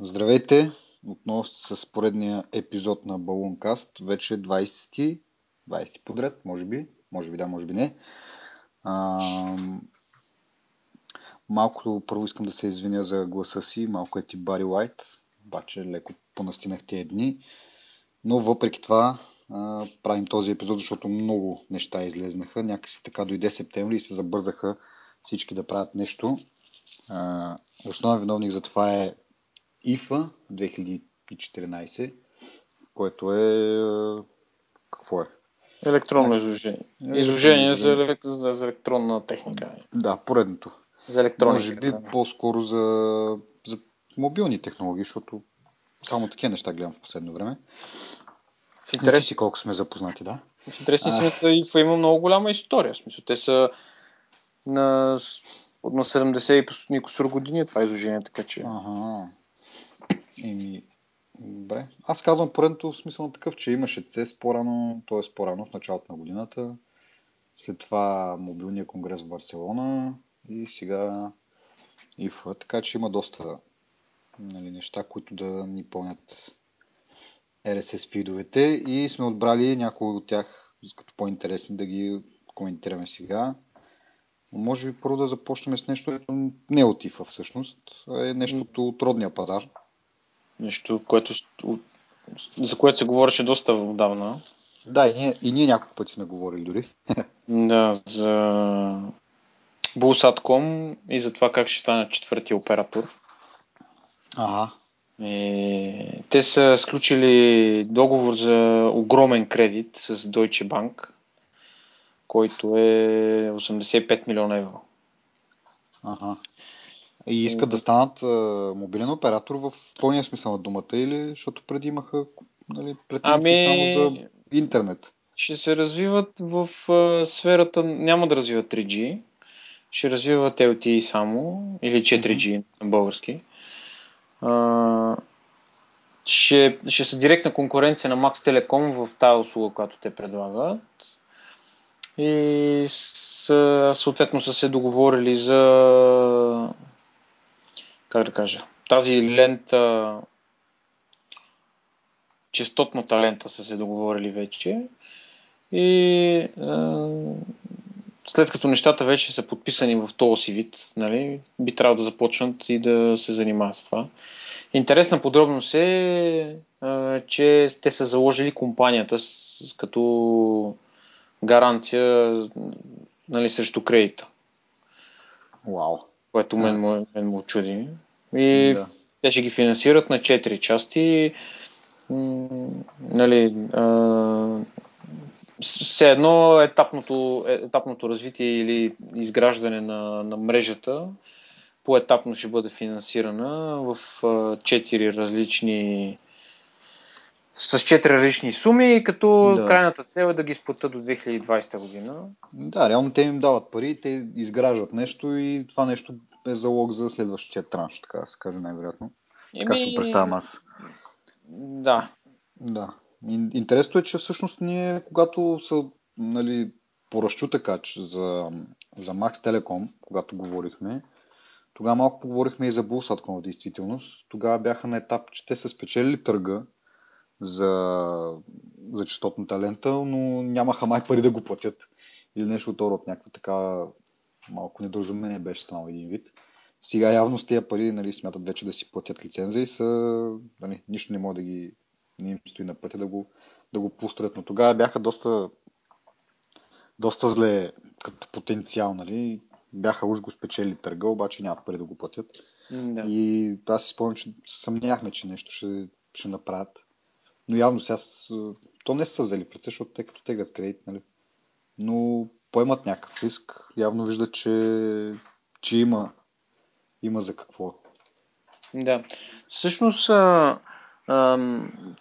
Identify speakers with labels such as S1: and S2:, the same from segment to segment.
S1: Здравейте! Отново с поредния епизод на Балункаст. Вече 20 20 подред, може би. Може би да, може би не. А, малко първо искам да се извиня за гласа си. Малко е ти Бари Лайт. Обаче леко понастинах тия дни. Но въпреки това а, правим този епизод, защото много неща излезнаха. Някакси така дойде септември и се забързаха всички да правят нещо. А, основен виновник за това е ИФА 2014, което е... Какво е?
S2: Електронно изложение. Изложение за, елек... за електронна техника.
S1: Да, поредното.
S2: За електроника.
S1: Може би по-скоро за, за мобилни технологии, защото само такива неща гледам в последно време. В интерес си колко сме запознати, да?
S2: В интересни си, ИФА има много голяма история. В смисъл, те са на, на 70 и кусор години това изложение, така че...
S1: Ага. Еми, добре. Аз казвам поредното в смисъл на такъв, че имаше CES по-рано, т.е. по-рано в началото на годината. След това мобилния конгрес в Барселона и сега ИФА. Така че има доста нали, неща, които да ни пълнят RSS фидовете и сме отбрали някои от тях като по-интересни да ги коментираме сега. Може би първо да започнем с нещо, което не е от ИФА всъщност, а е нещо от родния пазар.
S2: Нещо, което, за което се говореше доста отдавна.
S1: Да, и ние, и ние няколко пъти сме говорили дори.
S2: да, за Bulsat.com и за това как ще стане четвъртия оператор.
S1: Ага.
S2: И, те са сключили договор за огромен кредит с Deutsche Bank, който е 85 милиона евро.
S1: Ага. И искат да станат а, мобилен оператор в пълния смисъл на думата или защото преди имаха нали, претенции ами... само за интернет?
S2: Ще се развиват в а, сферата, няма да развиват 3G, ще развиват LTE само или 4G mm-hmm. на български. А, ще, ще са директна конкуренция на Max Telecom в тази услуга, която те предлагат. И с, съответно са се договорили за как да кажа, тази лента, частотната лента са се договорили вече и е, след като нещата вече са подписани в този си вид, нали, би трябвало да започнат и да се занимават с това. Интересна подробност е, е че те са заложили компанията с, като гаранция нали, срещу кредита.
S1: Вау.
S2: Което мен, мен, мен му чуди. И да. те ще ги финансират на 4 части. нали, а, все едно етапното, етапното развитие или изграждане на, на мрежата по-етапно ще бъде финансирана в 4 различни с 4 различни суми, като да. крайната цел е да ги изплатят до 2020 година.
S1: Да, реално те им дават пари, те изграждат нещо и това нещо е залог за следващия транш, така да се каже най-вероятно. Еми... Така се представям аз.
S2: Да.
S1: Да. Интересното е, че всъщност ние, когато са нали, поръщу така, че за, за Max Telecom, когато говорихме, тогава малко поговорихме и за Bulsatcom в действителност. Тогава бяха на етап, че те са спечелили търга за, за частотната лента, но нямаха май пари да го платят. Или нещо от от някаква така малко недоразумение беше станал един вид. Сега явно с тези пари нали, смятат вече да си платят лиценза и са, нали, нищо не може да ги не им стои на пътя да го, да го пустят. Но тогава бяха доста, доста зле като потенциал. Нали. Бяха уж го спечели търга, обаче нямат пари да го платят.
S2: Да.
S1: И аз си спомням, че съмняхме, че нещо ще, ще направят. Но явно сега то не са взели пред защото те като тегат кредит, нали? Но поемат някакъв риск. Явно виждат, че, че има, има за какво.
S2: Да. Всъщност, а, а,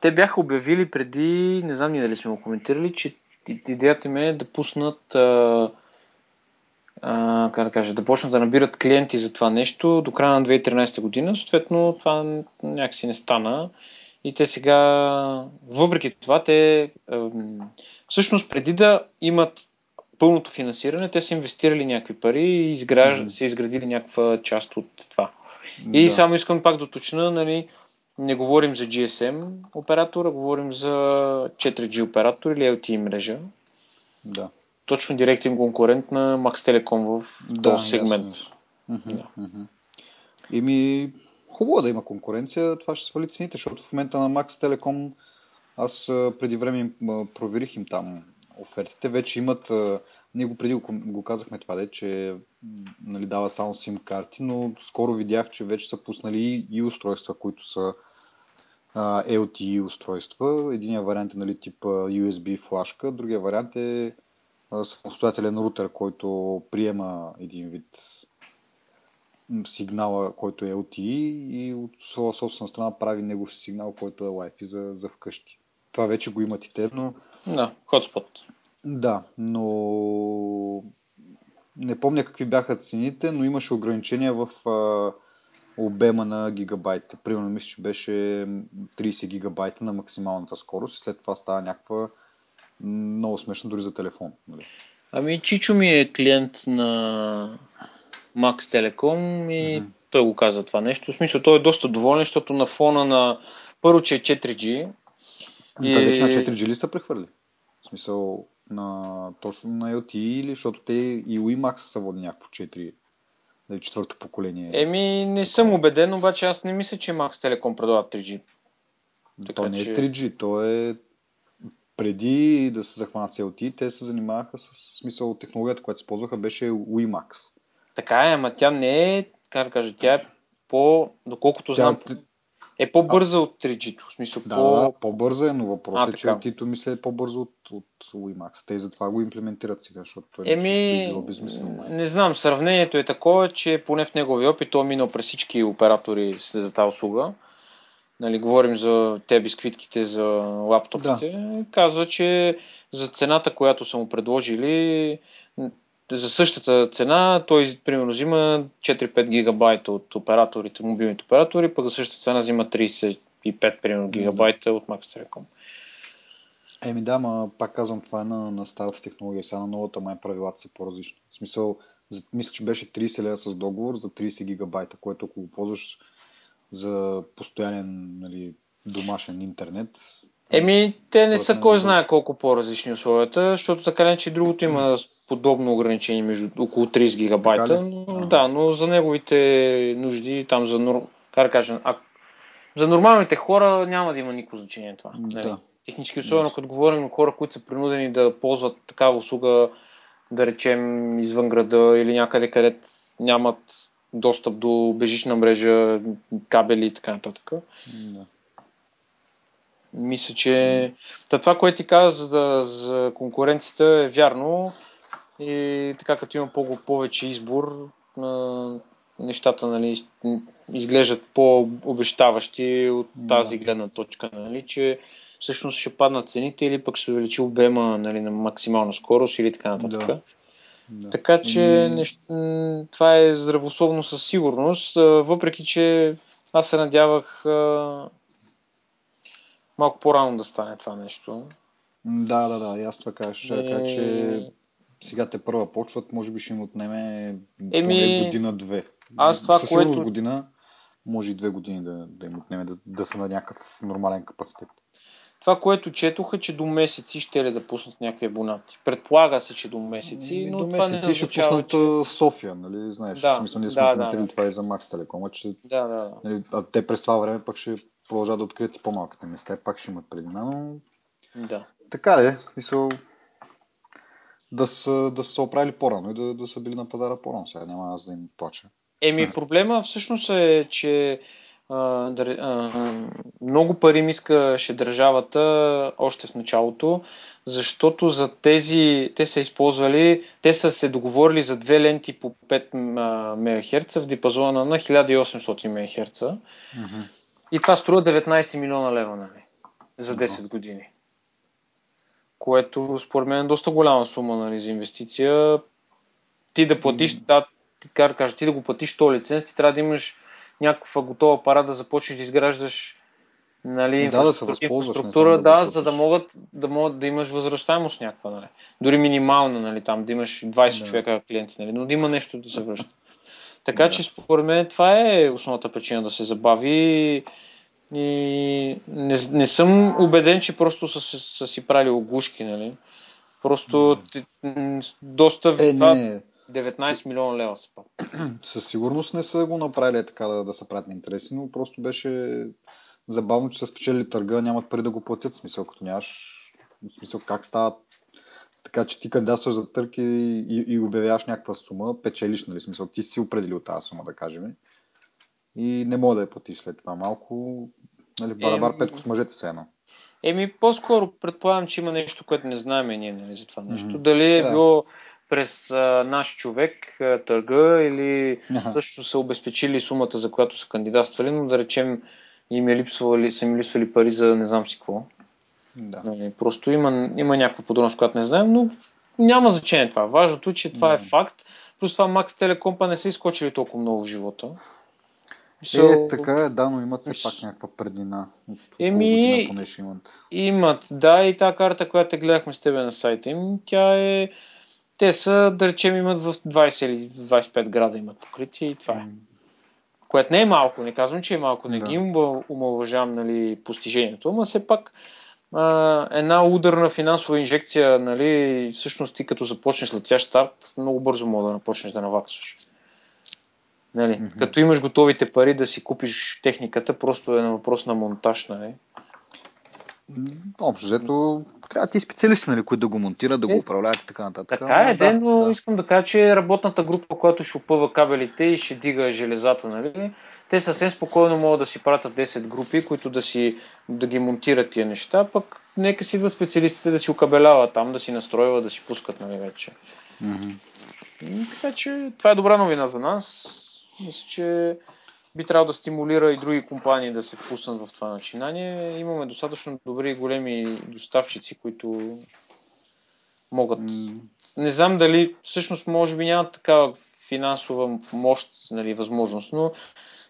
S2: те бяха обявили преди, не знам ни дали сме го коментирали, че идеята ми е да пуснат а, а, как да кажа, да почнат да набират клиенти за това нещо до края на 2013 година. Съответно, това някакси не стана. И те сега, въпреки това, те всъщност преди да имат пълното финансиране, те са инвестирали някакви пари и изграж... mm-hmm. са изградили някаква част от това. И да. само искам пак да уточня, нали, не говорим за GSM оператора, говорим за 4G оператор или LTE мрежа.
S1: Да.
S2: Точно директен конкурент на Max Telecom в
S1: Да,
S2: този сегмент.
S1: ясно,
S2: Да.
S1: Еми, хубаво да има конкуренция, това ще свали цените, защото в момента на Max Telecom аз преди време проверих им там офертите, вече имат, ние го преди го, го казахме това, де, че нали, дават само SIM карти, но скоро видях, че вече са пуснали и, устройства, които са а, LTE устройства. Единият вариант е нали, тип USB флашка, другия вариант е а, самостоятелен рутер, който приема един вид сигнала, който е LTE и от своя собствена страна прави негов сигнал, който е Wi-Fi за, за вкъщи. Това вече го имат и те, но
S2: Да, хотспот.
S1: Да, но не помня какви бяха цените, но имаше ограничения в а, обема на гигабайтите. Примерно мисля, че беше 30 гигабайта на максималната скорост и след това става някаква много смешна дори за телефон. Нали?
S2: Ами Чичо ми е клиент на Max Telecom и
S1: Мгм.
S2: той го каза това нещо. В смисъл, той е доста доволен, защото на фона на първо, че е 4G.
S1: И... Та вече на 4G ли са прехвърли? В смисъл на, точно на LTE или защото те и WiMAX са води някакво 4, нали, четвърто поколение.
S2: Еми, не съм убеден, обаче аз не мисля, че Max Telecom предлага 3G.
S1: то
S2: така
S1: не е
S2: че-
S1: 3G, то е преди да се захванат с LTE, те се занимаваха с смисъл технологията, която използваха беше WiMAX.
S2: Така е, ама тя не е, как да кажа, тя е по, доколкото знам,
S1: Тя,
S2: е по-бърза от 3G. В смисъл,
S1: да,
S2: по...
S1: да, да, по-бърза е, но въпросът
S2: А,
S1: е, че. LTE-то мисля е по-бързо от, от WiMAX. Те затова го имплементират сега, защото той иначе би било безмислено.
S2: не знам, сравнението е такова, че поне в неговия опит той е минал през всички оператори с- за тази услуга. Нали, говорим за те бисквитките за лаптопите. Казва, че за цената, която са му предложили, за същата цена, той примерно взима 4-5 гигабайта от операторите, мобилните оператори, пък за същата цена взима 35 примерно гигабайта от Max Telecom.
S1: Еми да, ма пак казвам, това е на, на старата технология. Сега на новата май правилата са по-различни. В смисъл, за, мисля, че беше 30 лева с договор за 30 гигабайта, което ако го ползваш за постоянен нали, домашен интернет.
S2: Еми, те не са
S1: мен
S2: кой
S1: е
S2: знае колко по-различни условията, защото така не, че другото има подобно ограничение между около 30 гигабайта. Но,
S1: Ага.
S2: да, но за неговите нужди, там за, нор... как да кажа, а... за нормалните хора няма да има никакво значение това. Нали?
S1: Да.
S2: Технически, особено като говорим на хора, които са принудени да ползват такава услуга, да речем, извън града или някъде, където нямат достъп до бежична мрежа, кабели и така нататък.
S1: Да.
S2: Мисля, че Та това, което ти каза за, за конкуренцията е вярно и така като има по- повече избор, нещата нали, изглеждат по-обещаващи от тази
S1: Да.
S2: гледна точка, нали, че всъщност ще паднат цените или пък ще се увеличи обема нали, на максимална скорост или така нататък.
S1: Да. Да.
S2: Така че
S1: Еми,
S2: нещ... това е здравословно със сигурност, въпреки че аз се надявах а, малко по-рано да стане това нещо.
S1: Да, да, да, аз това кажа.
S2: Е,
S1: кажа, че сега те първа почват, може би ще им отнеме
S2: Еми,
S1: поне година-две.
S2: аз това,
S1: Със
S2: което-
S1: година, може и две години да, да им отнеме да, да са на някакъв нормален капацитет.
S2: Това, което четох е, че до месеци ще ли да пуснат някакви абонати. Предполага се, че до месеци,
S1: Еми,
S2: но
S1: до
S2: това не
S1: месеци ще
S2: означава,
S1: пуснат
S2: че...
S1: София, нали? Знаеш,
S2: Да,
S1: в смисъл, ние сме
S2: да,
S1: коментирали
S2: да,
S1: това и за Max Telecom, че
S2: Да, да,
S1: нали, а те през това време пък ще продължат да открият и по-малките места, пак ще имат предина, но
S2: да.
S1: така в смисъл да са, да са се оправили по-рано и да, да са били на пазара по-рано. Сега няма аз да им плача.
S2: Еми, проблема всъщност е, че а, дър- а, много пари ми искаше държавата още в началото, защото за тези, те са използвали, те са се договорили за две ленти по 5 МГц в диапазона на 1800 МГц и това струва 19 милиона лева, нали, за 10 години. Което според мен е доста голяма сума нали, за инвестиция. Ти да платиш, да, ти, как да кажа, ти да го платиш този лиценз, ти трябва да имаш някаква готова апарат да започнеш да изграждаш нали,
S1: Е, да, да се
S2: инфраструктура,
S1: да
S2: да, за да могат, да могат да имаш възвръщаемост някаква. Нали. Дори минимална, нали, там, да имаш 20
S1: Да.
S2: човека клиенти, нали, но да има нещо да се връща. Така
S1: Да.
S2: че според мен това е основната причина да се забави. И не, не съм убеден, че просто са, са си правили оглушки, нали? Просто доста...
S1: Е, не, не.
S2: 19 милиона лева са пак.
S1: Със сигурност не са го направили така да, да са правят интереси, но просто беше забавно, че са спечели търга, нямат пари да го платят. В смисъл, като нямаш... В смисъл, как става така, че ти кандидатстваш за търг и, и, и обявяваш някаква сума, печелиш, нали? Смисъл, ти си определил тази сума, да кажем. И не мога да я платиш след това. Малко, нали, барабар петко с мъжете се едно.
S2: Еми, по-скоро предполагам, че има нещо, което не знаем ние нали, за това нещо. Mm-hmm. Дали е да. било през а, наш човек а, търга или ага. също са обезпечили сумата, за която са кандидатствали, но да речем им е липсвали, са им липсвали пари за не знам си какво.
S1: Да.
S2: Нали, просто има, има някаква подробност, която не знаем, но няма значение това. Важното е, че това да. е факт. Плюс това Max Telecom не са изкочили толкова много в живота.
S1: So, е, така е, да, но имат все пак някаква преднина.
S2: Еми,
S1: поне ще имат.
S2: Имат, да, и тази карта, която гледахме с тебе на сайта им, тя е... Те са, да речем, имат в 20 или 25 града имат покритие и това е. Което не е малко, не казвам, че е малко, не да. ги умалважавам нали, постижението, но все пак а, една ударна финансова инжекция, нали, всъщност ти като започнеш летящ старт, много бързо мога да започнеш да наваксваш. Нали? Mm-hmm. Като имаш готовите пари да си купиш техниката, просто е на въпрос на монтаж. Нали?
S1: Общо взето, трябва ти специалисти, нали, които да го монтират, да го е, управляват и така нататък.
S2: Така е, да, но да. искам да кажа, че работната група, която ще опъва кабелите и ще дига железата, нали, те съвсем спокойно могат да си пратят 10 групи, които да, си, да ги монтират тия неща, пък нека си идват специалистите да си окабеляват там, да си настроиват, да си пускат, нали, вече.
S1: Mm-hmm.
S2: така че това е добра новина за нас. Мисля, че би трябвало да стимулира и други компании да се впуснат в това начинание. Имаме достатъчно добри и големи доставчици, които могат. Mm. Не знам дали всъщност може би нямат такава финансова мощ, нали, възможност, но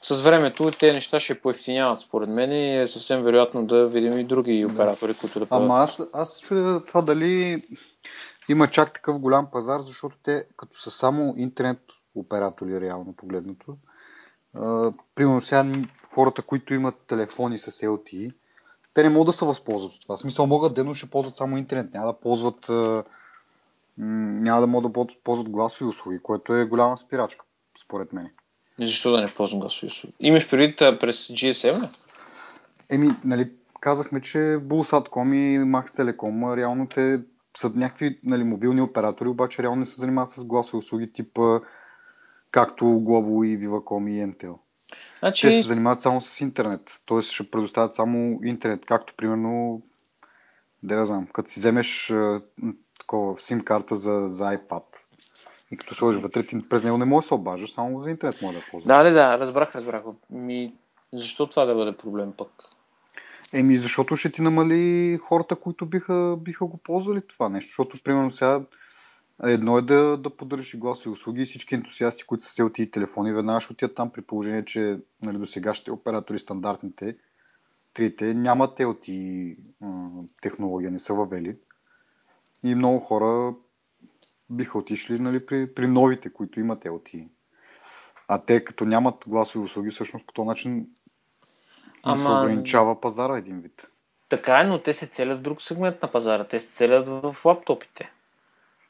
S2: с времето тези неща ще поевтиняват според мен и е съвсем вероятно да видим и други оператори, които да
S1: правят. Ама аз, аз чудя това дали има чак такъв голям пазар, защото те като са само интернет оператори, реално погледнато, примерно сега хората, които имат телефони с LTE, те не могат да се възползват от това. В смисъл могат дено ще ползват само интернет, няма да ползват няма да могат да ползват гласови услуги, което е голяма спирачка, според мен.
S2: Защо да не ползвам гласови услуги? Имаш предвид през GSM?
S1: Еми, нали, казахме, че Bullsatcom и Max Telecom реално те са някакви нали, мобилни оператори, обаче реално не се занимават с гласови услуги типа както Globo и Viva.com и MTL. Значи... Те се занимават само с интернет, т.е. ще предоставят само интернет, както примерно, да не знам, като си вземеш такова SIM карта за, за iPad и като сложиш вътре, ти през него не можеш да се обаждаш, само за интернет може да ползваш.
S2: Да, да, да, разбрах, разбрах. Ми, защо това да бъде проблем пък?
S1: Еми, защото ще ти намали хората, които биха, биха го ползвали това нещо. Защото, примерно, сега Едно е да, да поддържаш гласови услуги и всички ентусиасти, които са се и телефони, веднага ще отидат там при положение, че нали, до сегашните оператори, стандартните, трите, нямат LTE технология, не са въвели. И много хора биха отишли нали, при, при новите, които имат LTE. А те, като нямат гласови услуги, всъщност по този начин Ама... се ограничава пазара един вид.
S2: Така е, но те се целят в друг сегмент на пазара. Те се целят в лаптопите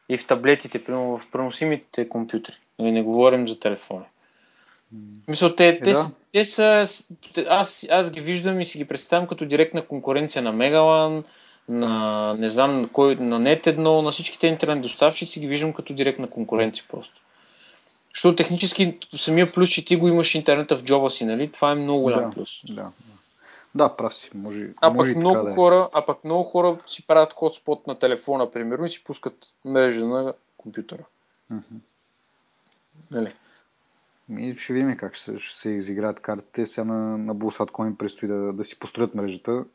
S2: и в таблетите, примерно в преносимите компютри. Не, нали, не говорим за телефони. Мисля, те, е, те, да. те са. Аз, аз ги виждам и си ги представям като директна конкуренция на Мегалан, на не знам кой, на Net1, на всичките интернет доставчици ги виждам като директна конкуренция просто. Защото технически самия плюс, че ти го имаш интернета в джоба си, нали? Това е много голям
S1: да,
S2: плюс.
S1: Да, да, прав си. Може,
S2: а,
S1: може
S2: пък много да е. хора, а пък много хора си правят хотспот на телефона, примерно, и си пускат мрежа на компютъра.
S1: Mm-hmm.
S2: Нали?
S1: И ще видим как ще, ще се изиграят картите. Сега на, на Булсатко им предстои да, да си построят мрежата.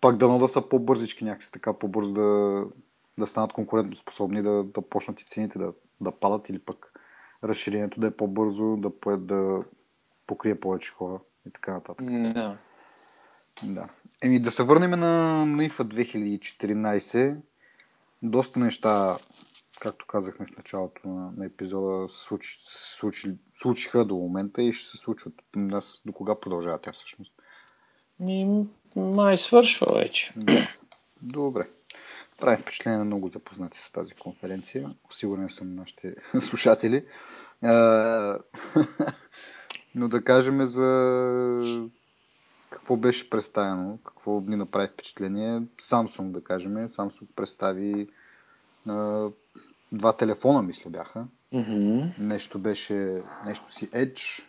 S1: Пак дано да са по-бързички някакси, така по-бързо да, да станат конкурентоспособни, да, да почнат и цените да, да падат или пък разширението да е по-бързо, да, да покрие повече хора и така нататък.
S2: Да.
S1: Да. Еми да се върнем на, на IFA 2014. Доста неща, както казахме в началото на, на епизода, случи, случи, случиха до момента и ще се случват. Нас до кога продължава тя всъщност?
S2: Ми, май свършва вече.
S1: Да. Добре. Прави впечатление на много запознати с тази конференция. Сигурен съм нашите слушатели. Но да кажем за какво беше представено, какво ни направи впечатление. Samsung, да кажем. Samsung представи а, два телефона, мисля, бяха.
S2: Mm-hmm.
S1: Нещо беше, нещо си Edge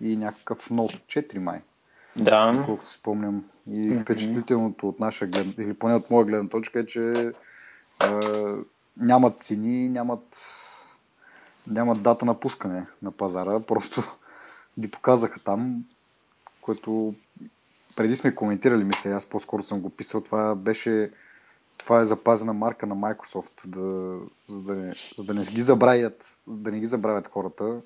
S1: и някакъв Note 4 май.
S2: Да.
S1: Колкото си спомням. И mm-hmm. впечатлителното от наша гледна, или поне от моя гледна точка е, че а, нямат цени, нямат, нямат дата на пускане на пазара. Просто ги показаха там, което преди сме коментирали, мисля, аз по-скоро съм го писал, това беше това е запазена марка на Microsoft, да, за, да не, за да не ги забравят, да не ги забравят хората.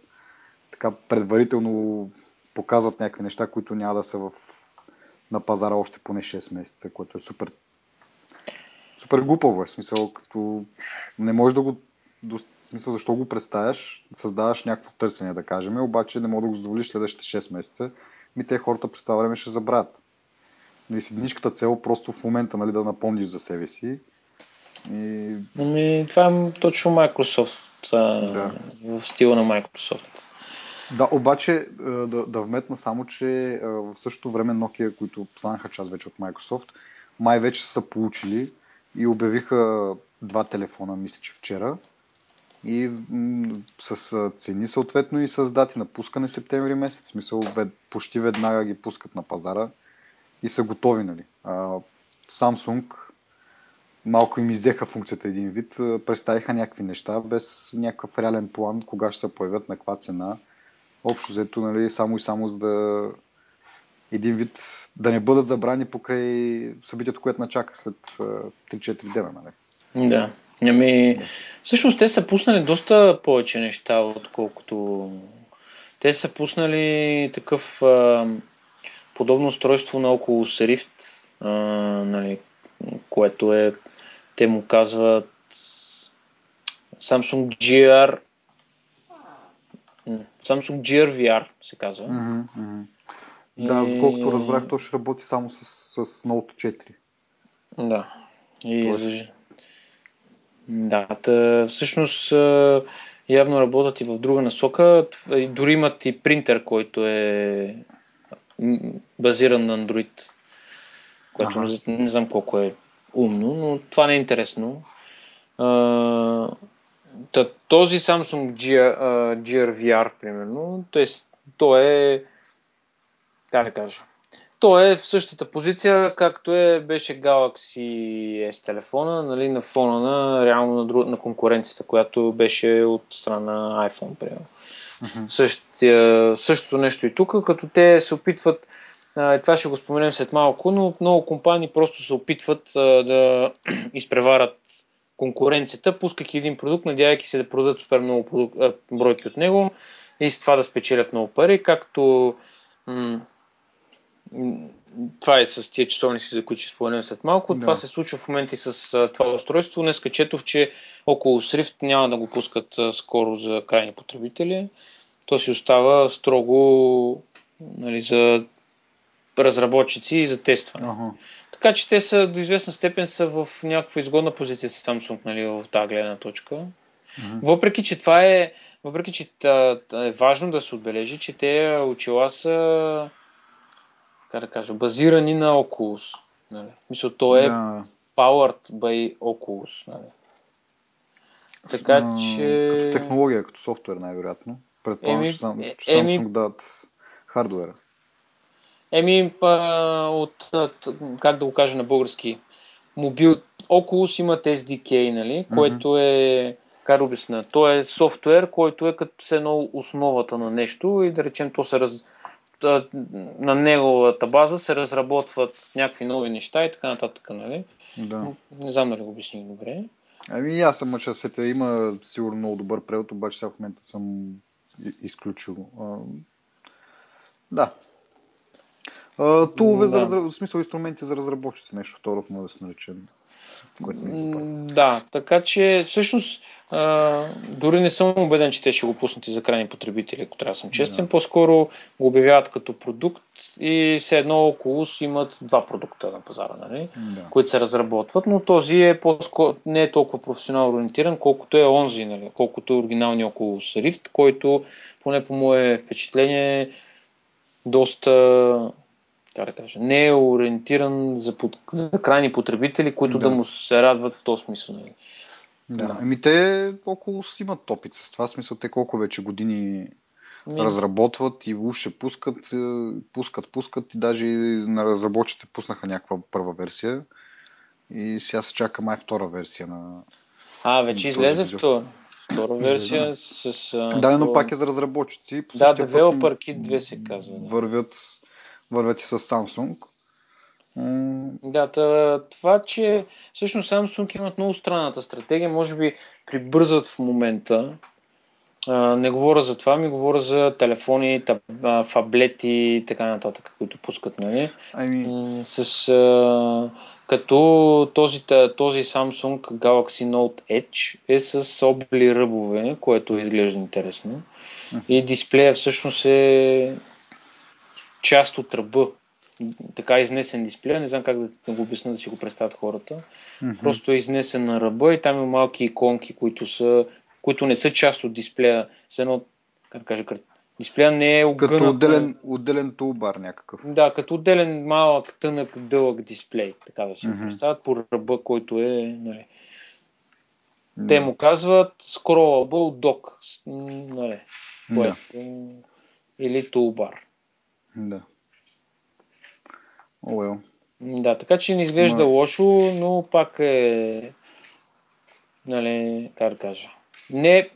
S1: Така предварително показват някакви неща, които няма да са в, на пазара още поне 6 месеца, което е супер супер глупаво е. Смисъл, като не можеш да го до, смисъл, защо го представяш, създаваш някакво търсене, да кажем, обаче не мога да го задоволиш следващите 6 месеца, ми те хората през това време ще забравят. И с единичката цел просто в момента нали, да напомниш за себе си. И...
S2: Ами, това е точно Microsoft, да. в стила на Microsoft.
S1: Да, обаче да, да вметна само, че в същото време Nokia, които станаха част вече от Microsoft, май вече са получили и обявиха два телефона, мисля, че вчера. И с цени съответно и с дати на пускане септември месец. В смисъл, почти веднага ги пускат на пазара и са готови. Нали. А, Samsung малко им изеха функцията един вид, представиха някакви неща без някакъв реален план, кога ще се появят, на каква цена. Общо взето, нали, само и само за да един вид да не бъдат забрани покрай събитието, което начака след 3-4 дена. Нали?
S2: Да. Ами, всъщност те са пуснали доста повече неща, отколкото те са пуснали такъв а, подобно устройство на около Rift, а, нали, което е, те му казват Samsung GR Samsung Gear VR се казва.
S1: Mm-hmm, mm-hmm. Да, доколкото разбрах, то ще работи само с, с Note 4.
S2: Да. И Тоест... Да, тъ, всъщност явно работят и в друга насока. Дори имат и принтер, който е базиран на Android, което ага. не, не знам колко е умно, но това не е интересно. А, този Samsung GR, GR VR, примерно, т.е. то е как да кажа, то е в същата позиция, както е, беше Galaxy S телефона, нали, на фона на реално на, друг, на конкуренцията, която беше от страна на iPhone, примерно. Същия, същото нещо и тук, като те се опитват, а, това ще го споменем след малко, но много компании просто се опитват а, да изпреварат конкуренцията, пускайки един продукт, надявайки се да продадат супер много продук... бройки от него и с това да спечелят много пари, както м- това е с тия часовници, за които ще споменем след малко. Да. Това се случва в момента и с а, това устройство. Днес четох, че около Srift няма да го пускат а, скоро за крайни потребители. То си остава строго нали, за разработчици и за тестване.
S1: Ага.
S2: Така че те са до известна степен са в някаква изгодна позиция с Samsung нали, в тази гледна точка. Ага. Въпреки, че това е въпреки, че е важно да се отбележи, че те очила са как да кажа, базирани на Oculus. Нали. Мисля, то е да. powered by Oculus. Нали. Така че...
S1: Като технология, като софтуер най-вероятно. Предполагам, еми, че, сам, че Samsung еми, дадат хардуера.
S2: Еми, па, от, как да го кажа на български, мобил, Oculus имат SDK, нали, mm-hmm. което е, как обясня, то е софтуер, който е като се едно основата на нещо и да речем то се раз, на неговата база се разработват някакви нови неща и така нататък, нали?
S1: Да.
S2: Не знам дали го обясних добре.
S1: Ами аз съм мъча сета. Има сигурно много добър превод, обаче сега в момента съм изключил. А, да. А, тулове да. за в смисъл инструменти за разработчици, нещо второ може да се нарече. Което не е.
S2: Да, така че всъщност а, дори не съм убеден, че те ще го пуснат и за крайни потребители, ако трябва да съм честен. Да. По-скоро го обявяват като продукт и все едно около имат два продукта на пазара, нали? да. които се разработват, но този е по-скоро, не е толкова професионално ориентиран, колкото е онзи, нали? колкото е оригиналния около Rift, който поне по мое впечатление доста как да кажа, не е ориентиран за, под, за крайни потребители, които да. да му се радват в този смисъл. Нали?
S1: Да. да. Еми те около имат опит с това. Смисъл те колко вече години ми... разработват и уж пускат, е, пускат, пускат и даже на разработчите пуснаха някаква първа версия. И сега се чака май втора версия на.
S2: А, вече излезе втора. Втора версия с.
S1: Да, но пак е за разработчици.
S2: Да, Developer Kit 2 се казва. Да.
S1: Вървят, вървят и с Samsung.
S2: Да, това, че всъщност Samsung имат много странната стратегия, може би прибързват в момента. А, не говоря за това, ми говоря за телефони, таб, а, фаблети и така нататък, които пускат, нали?
S1: I mean...
S2: С, а, като този, този Samsung Galaxy Note Edge е с обли ръбове, което изглежда интересно. И дисплея всъщност е част от ръба така изнесен дисплея, не знам как да го обясня да си го представят хората. Mm-hmm. Просто е изнесен на ръба и там има малки иконки, които, са, които не са част от дисплея. С едно, как да кажа, дисплея не е
S1: огънат. Като отделен, отделен тулбар някакъв.
S2: Да, като отделен малък, тънък, дълъг дисплей, така да си mm-hmm. го представят, по ръба, който е... Нали. Mm-hmm. Те му казват scrollable dock, нали, което, да. или тулбар.
S1: Да. Oh, well.
S2: Да, така че не изглежда Но... лошо, но пак е... Нали, как да кажа. Не,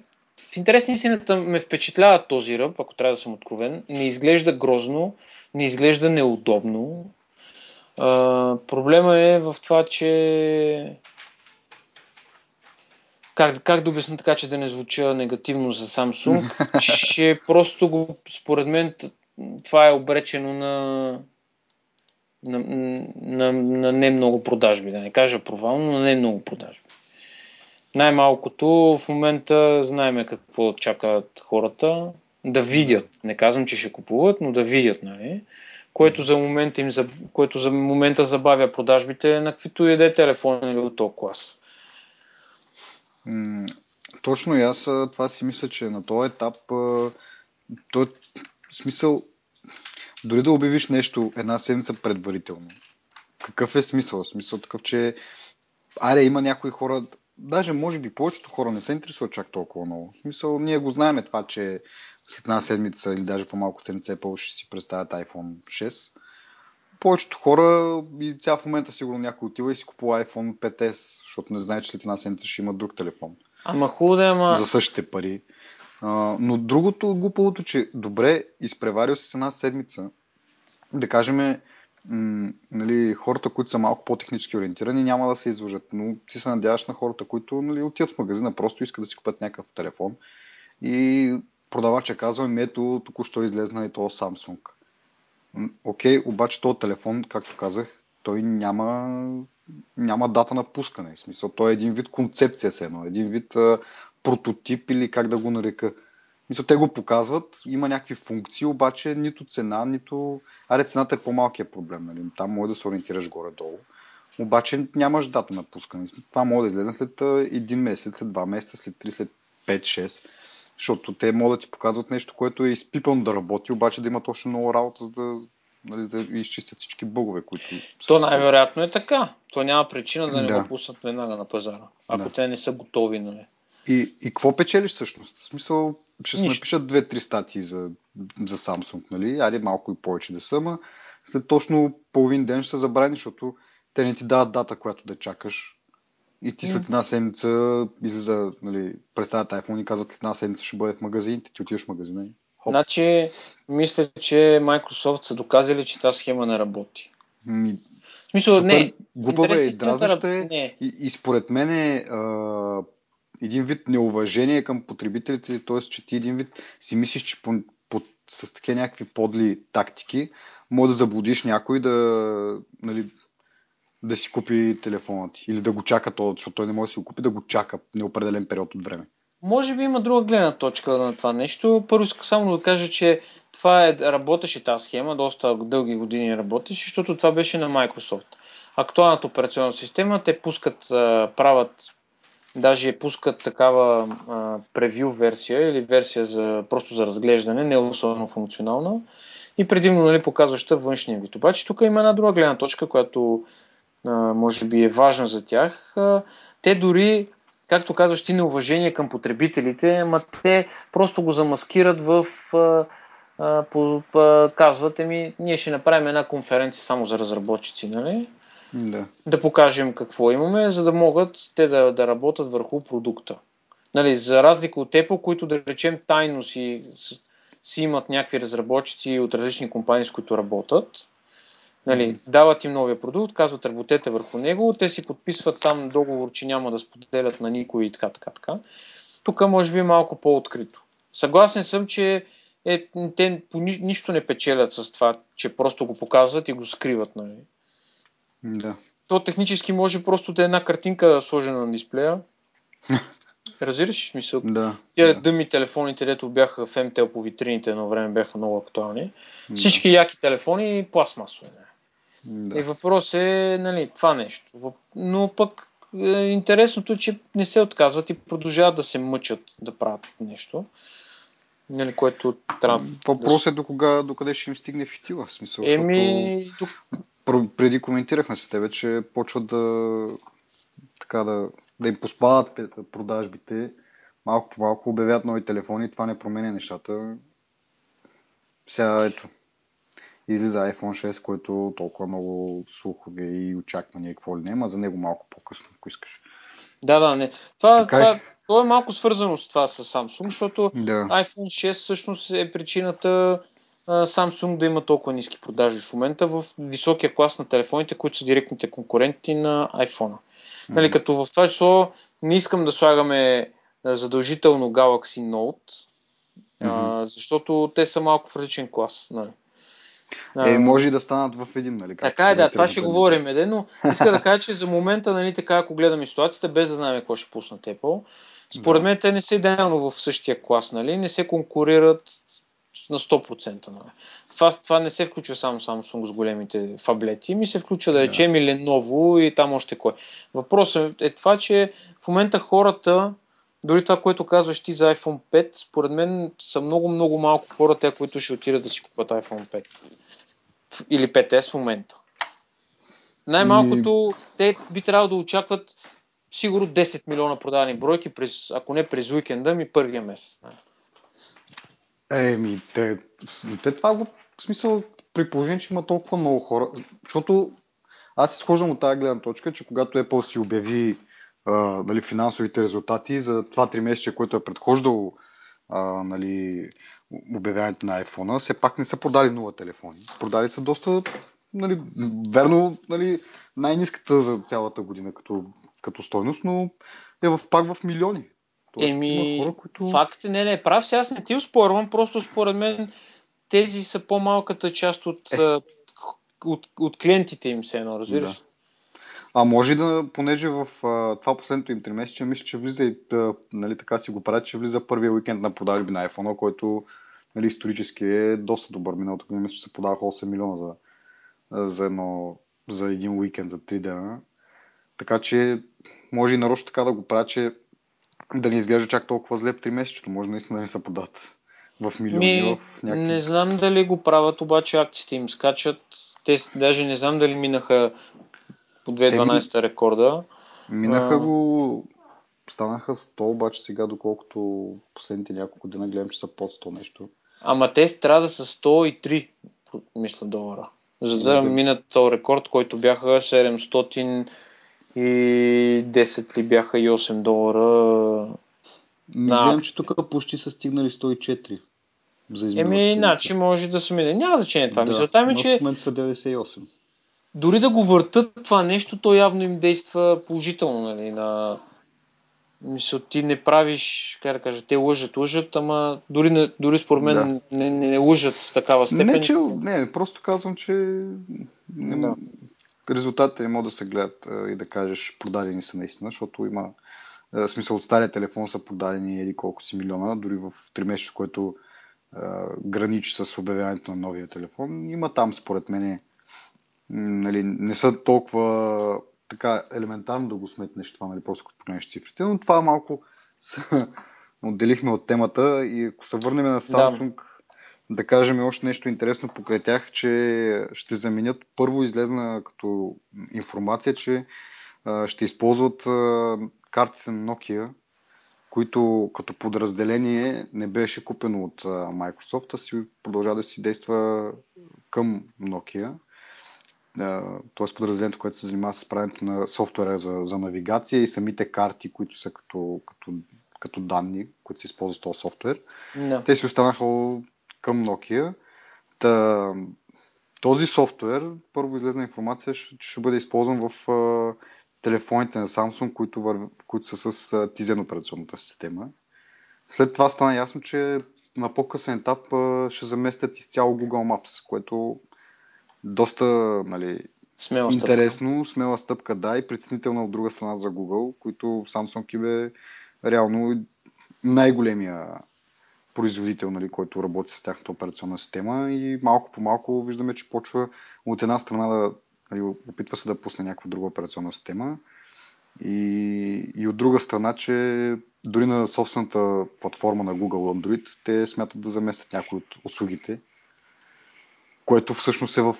S2: в интерес на истината ме впечатлява този ръб, ако трябва да съм откровен. Не изглежда грозно, не изглежда неудобно. А, проблема е в това, че как, как да обясня така, че да не звуча негативно за Samsung, че просто го, според мен това е обречено на на, на, на не много продажби, да не кажа провално, но не много продажби. Най-малкото в момента знаеме какво чакат хората да видят. Не казвам, че ще купуват, но да видят, нали? Което за момента, им, което за момента забавя продажбите на каквито и да е телефон или от този клас.
S1: точно и аз това си мисля, че на този етап той, в смисъл дори да обявиш нещо една седмица предварително, какъв е смисъл? Смисъл такъв, че аре, има някои хора, даже може би повечето хора не се интересуват чак толкова много. В смисъл, ние го знаеме това, че след една седмица или даже по-малко седмица Apple ще си представят iPhone 6. Повечето хора и сега в момента сигурно някой отива и си купува iPhone 5S, защото не знае, че след една седмица ще има друг телефон.
S2: Ама хубаво да ама...
S1: За същите пари. Но другото глупавото, че добре, изпреварил си с една седмица, да кажем, м- нали, хората, които са малко по-технически ориентирани, няма да се изложат. Но ти се надяваш на хората, които нали, отиват в магазина, просто искат да си купят някакъв телефон. И продавача казва, ми ето, току-що излезна и то Samsung. Окей, okay, обаче този телефон, както казах, той няма, няма дата на пускане. В смисъл, той е един вид концепция, се едно, един вид прототип или как да го нарека. Мисля, те го показват, има някакви функции, обаче нито цена, нито... Аре, цената е по-малкият проблем, нали? Там може да се ориентираш горе-долу. Обаче нямаш дата на пускане. Това може да излезе след един месец, след два месеца, след три, след 5-6. Защото те могат да ти показват нещо, което е изпипано да работи, обаче да има точно много работа, за да, нали, да изчистят всички бъгове, които...
S2: То най-вероятно е така. То няма причина да не да. го пуснат веднага на пазара, ако да. те не са готови. Нали.
S1: И, и какво печелиш всъщност? В смисъл, ще се напишат две-три статии за, за Samsung, нали? Айде малко и повече да са, ама след точно половин ден ще се забрани, защото те не ти дават дата, която да чакаш. И ти след една седмица излиза, нали, представят iPhone и казват след една седмица ще бъде в магазин, ти отиваш в магазина.
S2: Хоп. Значи, мисля, че Microsoft са доказали, че тази схема не работи.
S1: Ми,
S2: в смисъл, Супер, не.
S1: Глупава е, дразнаща е. И, и според мен е, а, един вид неуважение към потребителите, т.е. че ти един вид си мислиш, че по, по, с такива някакви подли тактики може да заблудиш някой да, нали, да си купи телефона ти. Или да го чака то, защото той не може да си го купи, да го чака неопределен период от време.
S2: Може би има друга гледна точка на това нещо. Първо искам само да кажа, че това е, работеше тази схема, доста дълги години работеше, защото това беше на Microsoft. Актуалната операционна система, те пускат, правят, даже пускат такава превю версия или версия за, просто за разглеждане, не особено функционална и предимно нали, показваща външния вид. Обаче тук има една друга гледна точка, която а, може би е важна за тях. А, те дори, както казваш ти, неуважение към потребителите, ма те просто го замаскират в а, а, по, а, казват, ми, ние ще направим една конференция само за разработчици, нали?
S1: Да.
S2: да покажем какво имаме, за да могат те да, да работят върху продукта. Нали, за разлика от Apple, които да речем тайно си си имат някакви разработчици от различни компании, с които работят. Нали, дават им новия продукт, казват работете върху него, те си подписват там договор, че няма да споделят на никой и така, така, така. Тук може би е малко по-открито. Съгласен съм, че е, те по ни, нищо не печелят с това, че просто го показват и го скриват. Нали.
S1: Да.
S2: То технически може просто да е една картинка сложена на дисплея Разбираш смисъл?
S1: Да.
S2: Тия
S1: да.
S2: дъми телефоните, дето бяха в МТЛ по витрините едно време, бяха много актуални. Да. Всички яки телефони пластмасови. Да. И въпрос е, нали, това нещо. Но пък е, интересното е, че не се отказват и продължават да се мъчат да правят нещо. Нали, което трябва.
S1: Въпрос е до кога, до къде ще им стигне фитила. В смисъл,
S2: Еми,
S1: защото... преди коментирахме с тебе, че почват да така да да им поспадат продажбите, малко по малко обявят нови телефони, това не променя нещата. Сега ето, излиза iPhone 6, който толкова много слухове и очаквания, какво ли не, а за него малко по-късно, ако искаш.
S2: Да, да, не. Това, така това, това е малко свързано с това с Samsung, защото
S1: да.
S2: iPhone 6 всъщност е причината Samsung да има толкова ниски продажи в момента в високия клас на телефоните, които са директните конкуренти на iPhone. Нали, като в това число не искам да слагаме задължително Galaxy Note, mm-hmm. а, защото те са малко в различен клас. Нали.
S1: Е, може и да станат в един, нали?
S2: Така е, да, това ще говорим, де, но иска да кажа, че за момента, нали, така, ако гледаме ситуацията, без да знаем какво ще пуснат Apple, според да. мен те не са идеално в същия клас, нали? Не се конкурират на 100%. Нали. Това, това не се включва само Samsung с големите фаблети, ми се включва да речем да. или ново и там още кой. Въпросът е това, че в момента хората, дори това, което казваш ти за iPhone 5, според мен са много, много малко хората, които ще отидат да си купат iPhone 5. Или 5S в момента. Най-малкото и... те би трябвало да очакват сигурно 10 милиона продадени бройки, през, ако не през уикенда, ми първия месец. Не.
S1: Еми, те, те това го, в смисъл, при положение, че има толкова много хора, защото аз изхождам от тази гледна точка, че когато Apple си обяви а, нали, финансовите резултати за това 3 месеца, което е предхождало а, нали, обявяването на iPhone, все пак не са продали нула телефони. Продали са доста, нали, верно, нали, най-низката за цялата година като, като стойност, но е в, пак в милиони.
S2: Тоест, Еми, хора, които... факт не, не, прав се, аз не ти успорвам, просто според мен тези са по-малката част от, е. от, от, от клиентите им се едно, разбираш? Да.
S1: А може да, понеже в а, това последното им тримесечие, мисля, че влиза и, а, нали, така си го правят, че влиза първия уикенд на продажби на iPhone, който нали, исторически е доста добър. Миналото година мисля, че се подаваха 8 милиона за, за, едно, за един уикенд, за 3 дена. Така че може и нарочно така да го правят, че да не изглежда чак толкова зле в 3 месечето. Може наистина да не се подат в милиони. Ми, в някакви...
S2: Не знам дали го правят, обаче акциите им скачат. Те даже не знам дали минаха по 2012 ми... рекорда.
S1: Минаха а... го станаха 100, обаче сега, доколкото последните няколко дена гледам, че са под 100 нещо.
S2: Ама те трябва да са 103, мисля, долара. За да, да минат този рекорд, който бяха 700 и 10 ли бяха и 8 долара.
S1: Гледам, че тук почти са стигнали 104
S2: за Еми, значи може да се мине. Няма значение това. Да, Мисълта ми, че...
S1: В момента са 98.
S2: Дори да го въртат това нещо, то явно им действа положително, нали, на... Мисъл, ти не правиш, как да кажа, те лъжат, лъжат, ама дори, дори според мен да. не, не, не лъжат с такава степен.
S1: Не, че, не, просто казвам, че не, да. Резултатите могат да се гледат и да кажеш продадени са наистина, защото има в смисъл от стария телефон са продадени еди колко си милиона, дори в 3 месеца, което граничи с обявяването на новия телефон. Има там, според мен, нали, не са толкова така елементарно да го сметнеш това, нали, просто като погледнеш цифрите, но това малко отделихме от темата и ако се върнем на Samsung, да. Да кажем още нещо интересно покрай тях, че ще заменят първо излезна като информация, че а, ще използват а, картите на Nokia, които като подразделение не беше купено от а, Microsoft, а си продължава да си действа към Nokia т.е. подразделението, което се занимава с правенето на софтуера за, за навигация и самите карти, които са като, като, като данни, които се използват този софтуер. No. Те си останаха към Nokia. Та, този софтуер, първо излезна информация, че ще бъде използван в а, телефоните на Samsung, които, вър... които са с а, Tizen операционната система. След това стана ясно, че на по-късен етап а, ще заместят изцяло Google Maps, което доста нали,
S2: смела
S1: интересно, стъпка. смела стъпка, да, и притеснителна от друга страна за Google, които Samsung бе реално най-големия производител, нали, който работи с тяхната операционна система и малко по малко виждаме, че почва от една страна да нали, опитва се да пусне някаква друга операционна система и, и от друга страна, че дори на собствената платформа на Google Android те смятат да заместят някои от услугите, което всъщност е в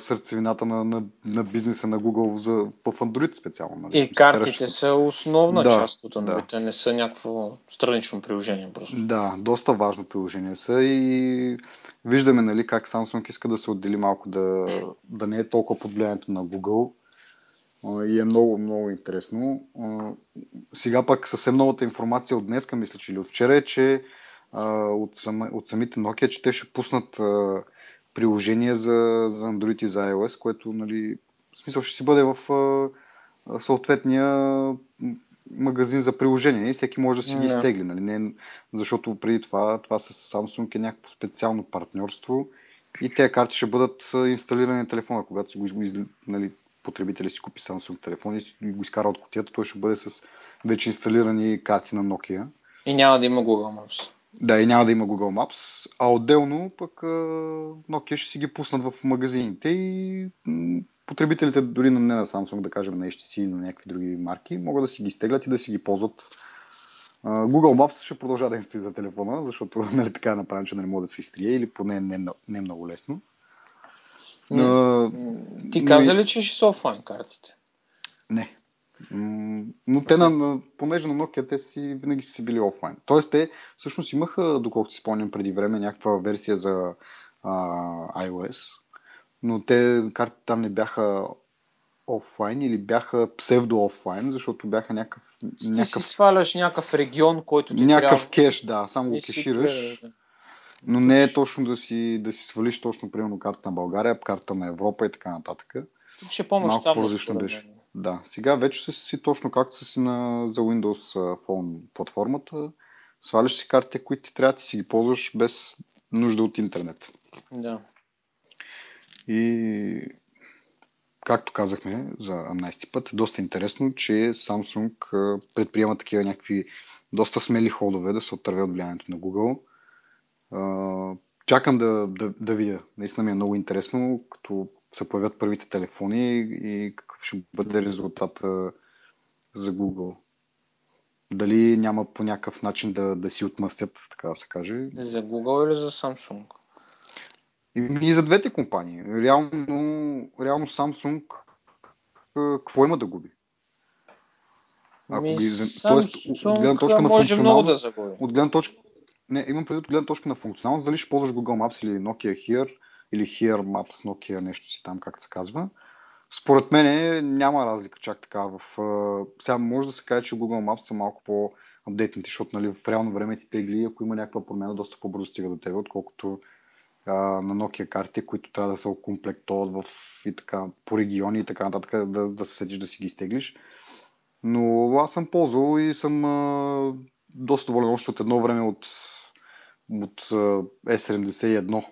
S1: сърцевината на, на, на бизнеса на Google за, в Android специално.
S2: Нали? И картите са основна да, част от Android, да. не са някакво странично приложение просто.
S1: Да, доста важно приложение са и виждаме нали, как Samsung иска да се отдели малко, да, да не е толкова под влиянието на Google и е много, много интересно. Сега пък съвсем новата информация от днеска, мисля, че или от вчера е, че от, сам, от самите Nokia, че те ще пуснат приложение за, за Android и за iOS, което, нали, в смисъл ще си бъде в а, съответния магазин за приложения и всеки може да си ги изтегли. Нали? Не, защото преди това, това с Samsung е някакво специално партньорство и тези карти ще бъдат инсталирани на телефона, когато си го нали, потребителя си купи Samsung телефон и го изкара от котията, той ще бъде с вече инсталирани карти на Nokia.
S2: И няма да има Google Maps.
S1: Да, и няма да има Google Maps, а отделно пък Nokia ще си ги пуснат в магазините и потребителите дори не на Samsung, да кажем на HTC или на някакви други марки, могат да си ги стеглят и да си ги ползват. Google Maps ще продължава да им стои за телефона, защото нали, така е направено, че не може да се изтрие или поне не, не много лесно.
S2: Но, Ти каза ли, че ще са офлайн картите?
S1: Не. Но те, на, понеже на Nokia, те си винаги си били офлайн. Тоест, те всъщност имаха, доколкото си спомням преди време, някаква версия за а, iOS, но те картите там не бяха офлайн или бяха псевдо-офлайн, защото бяха някакъв...
S2: Ти някакъв... си сваляш някакъв регион, който ти
S1: Някакъв трябва... кеш, да, само го кешираш. Но не е точно да си, да си свалиш точно, примерно, картата на България, картата на Европа и така нататък.
S2: Тук ще помощ Малко по-различно беше.
S1: Да, сега вече са си точно както са си на, за Windows Phone платформата. Сваляш си картите, които ти трябва, да си ги ползваш без нужда от интернет.
S2: Да.
S1: И както казахме за 18 път, е доста интересно, че Samsung предприема такива някакви доста смели ходове да се отърве от влиянието на Google. Чакам да, да, да видя. Наистина ми е много интересно, като се появят първите телефони и какъв ще бъде резултата за Google. Дали няма по някакъв начин да, да си отмъстят, така да се каже.
S2: За Google или за Samsung?
S1: И, и за двете компании. Реално, реално Samsung какво има да губи?
S2: Ако Ми, ги, тоест, от гледна точка на може много да загуби.
S1: От гледна точка, не, имам преди от гледна точка на функционалност, дали ще ползваш Google Maps или Nokia Here, или Here Maps, Nokia, нещо си там, както се казва. Според мен няма разлика чак така. В, сега може да се каже, че Google Maps са малко по-апдейтните, защото нали, в реално време ти тегли, ако има някаква промяна, доста по-бързо стига до тебе, отколкото а, на Nokia карти, които трябва да се окомплектоват в, и така, по региони и така нататък, да, да се седиш да си ги стеглиш. Но аз съм ползвал и съм а, доста доволен още от едно време от, от а, S71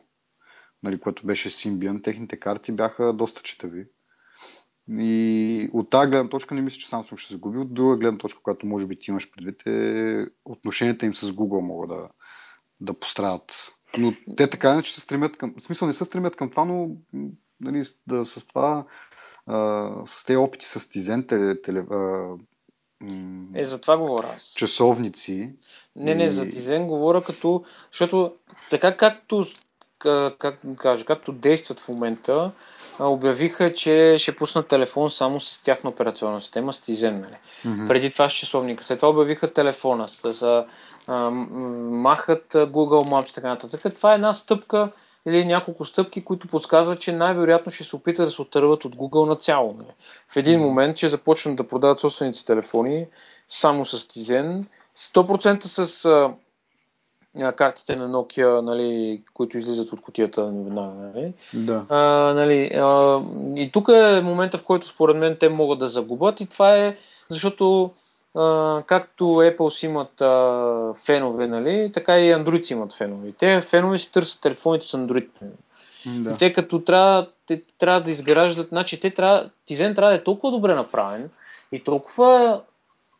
S1: нали, което беше Symbian, техните карти бяха доста четави. И от тази гледна точка не мисля, че Samsung ще се загуби. От друга гледна точка, която може би ти имаш предвид е отношенията им с Google могат да, да пострадат. Но те така иначе се стремят към... В смисъл не се стремят към това, но нали, да, с това а, с тези опити с Тизен, теле, теле, а,
S2: е, за това говоря аз.
S1: Часовници.
S2: Не, не, и... за Тизен говоря като... Защото така както как кажа, както действат в момента, обявиха, че ще пуснат телефон само с тяхна операционна система, с. Нали? Mm-hmm. Преди това с часовника. След това обявиха телефона, с а, махат Google Maps и така нататък. Това е една стъпка или няколко стъпки, които подсказват, че най-вероятно ще се опитат да се отърват от Google на цяло. Нали? В един момент ще започнат да продават собствените телефони само с Тизен, 100% с картите на Nokia, нали, които излизат от котията Нали?
S1: Да.
S2: А, нали, а, и тук е момента, в който според мен те могат да загубят и това е защото а, както Apple си имат а, фенове, нали, така и Android си имат фенове. Те фенове си търсят телефоните с Android. Да. И те като трябва, те, трябва да изграждат, значи те трябва, Тизен трябва да е толкова добре направен и толкова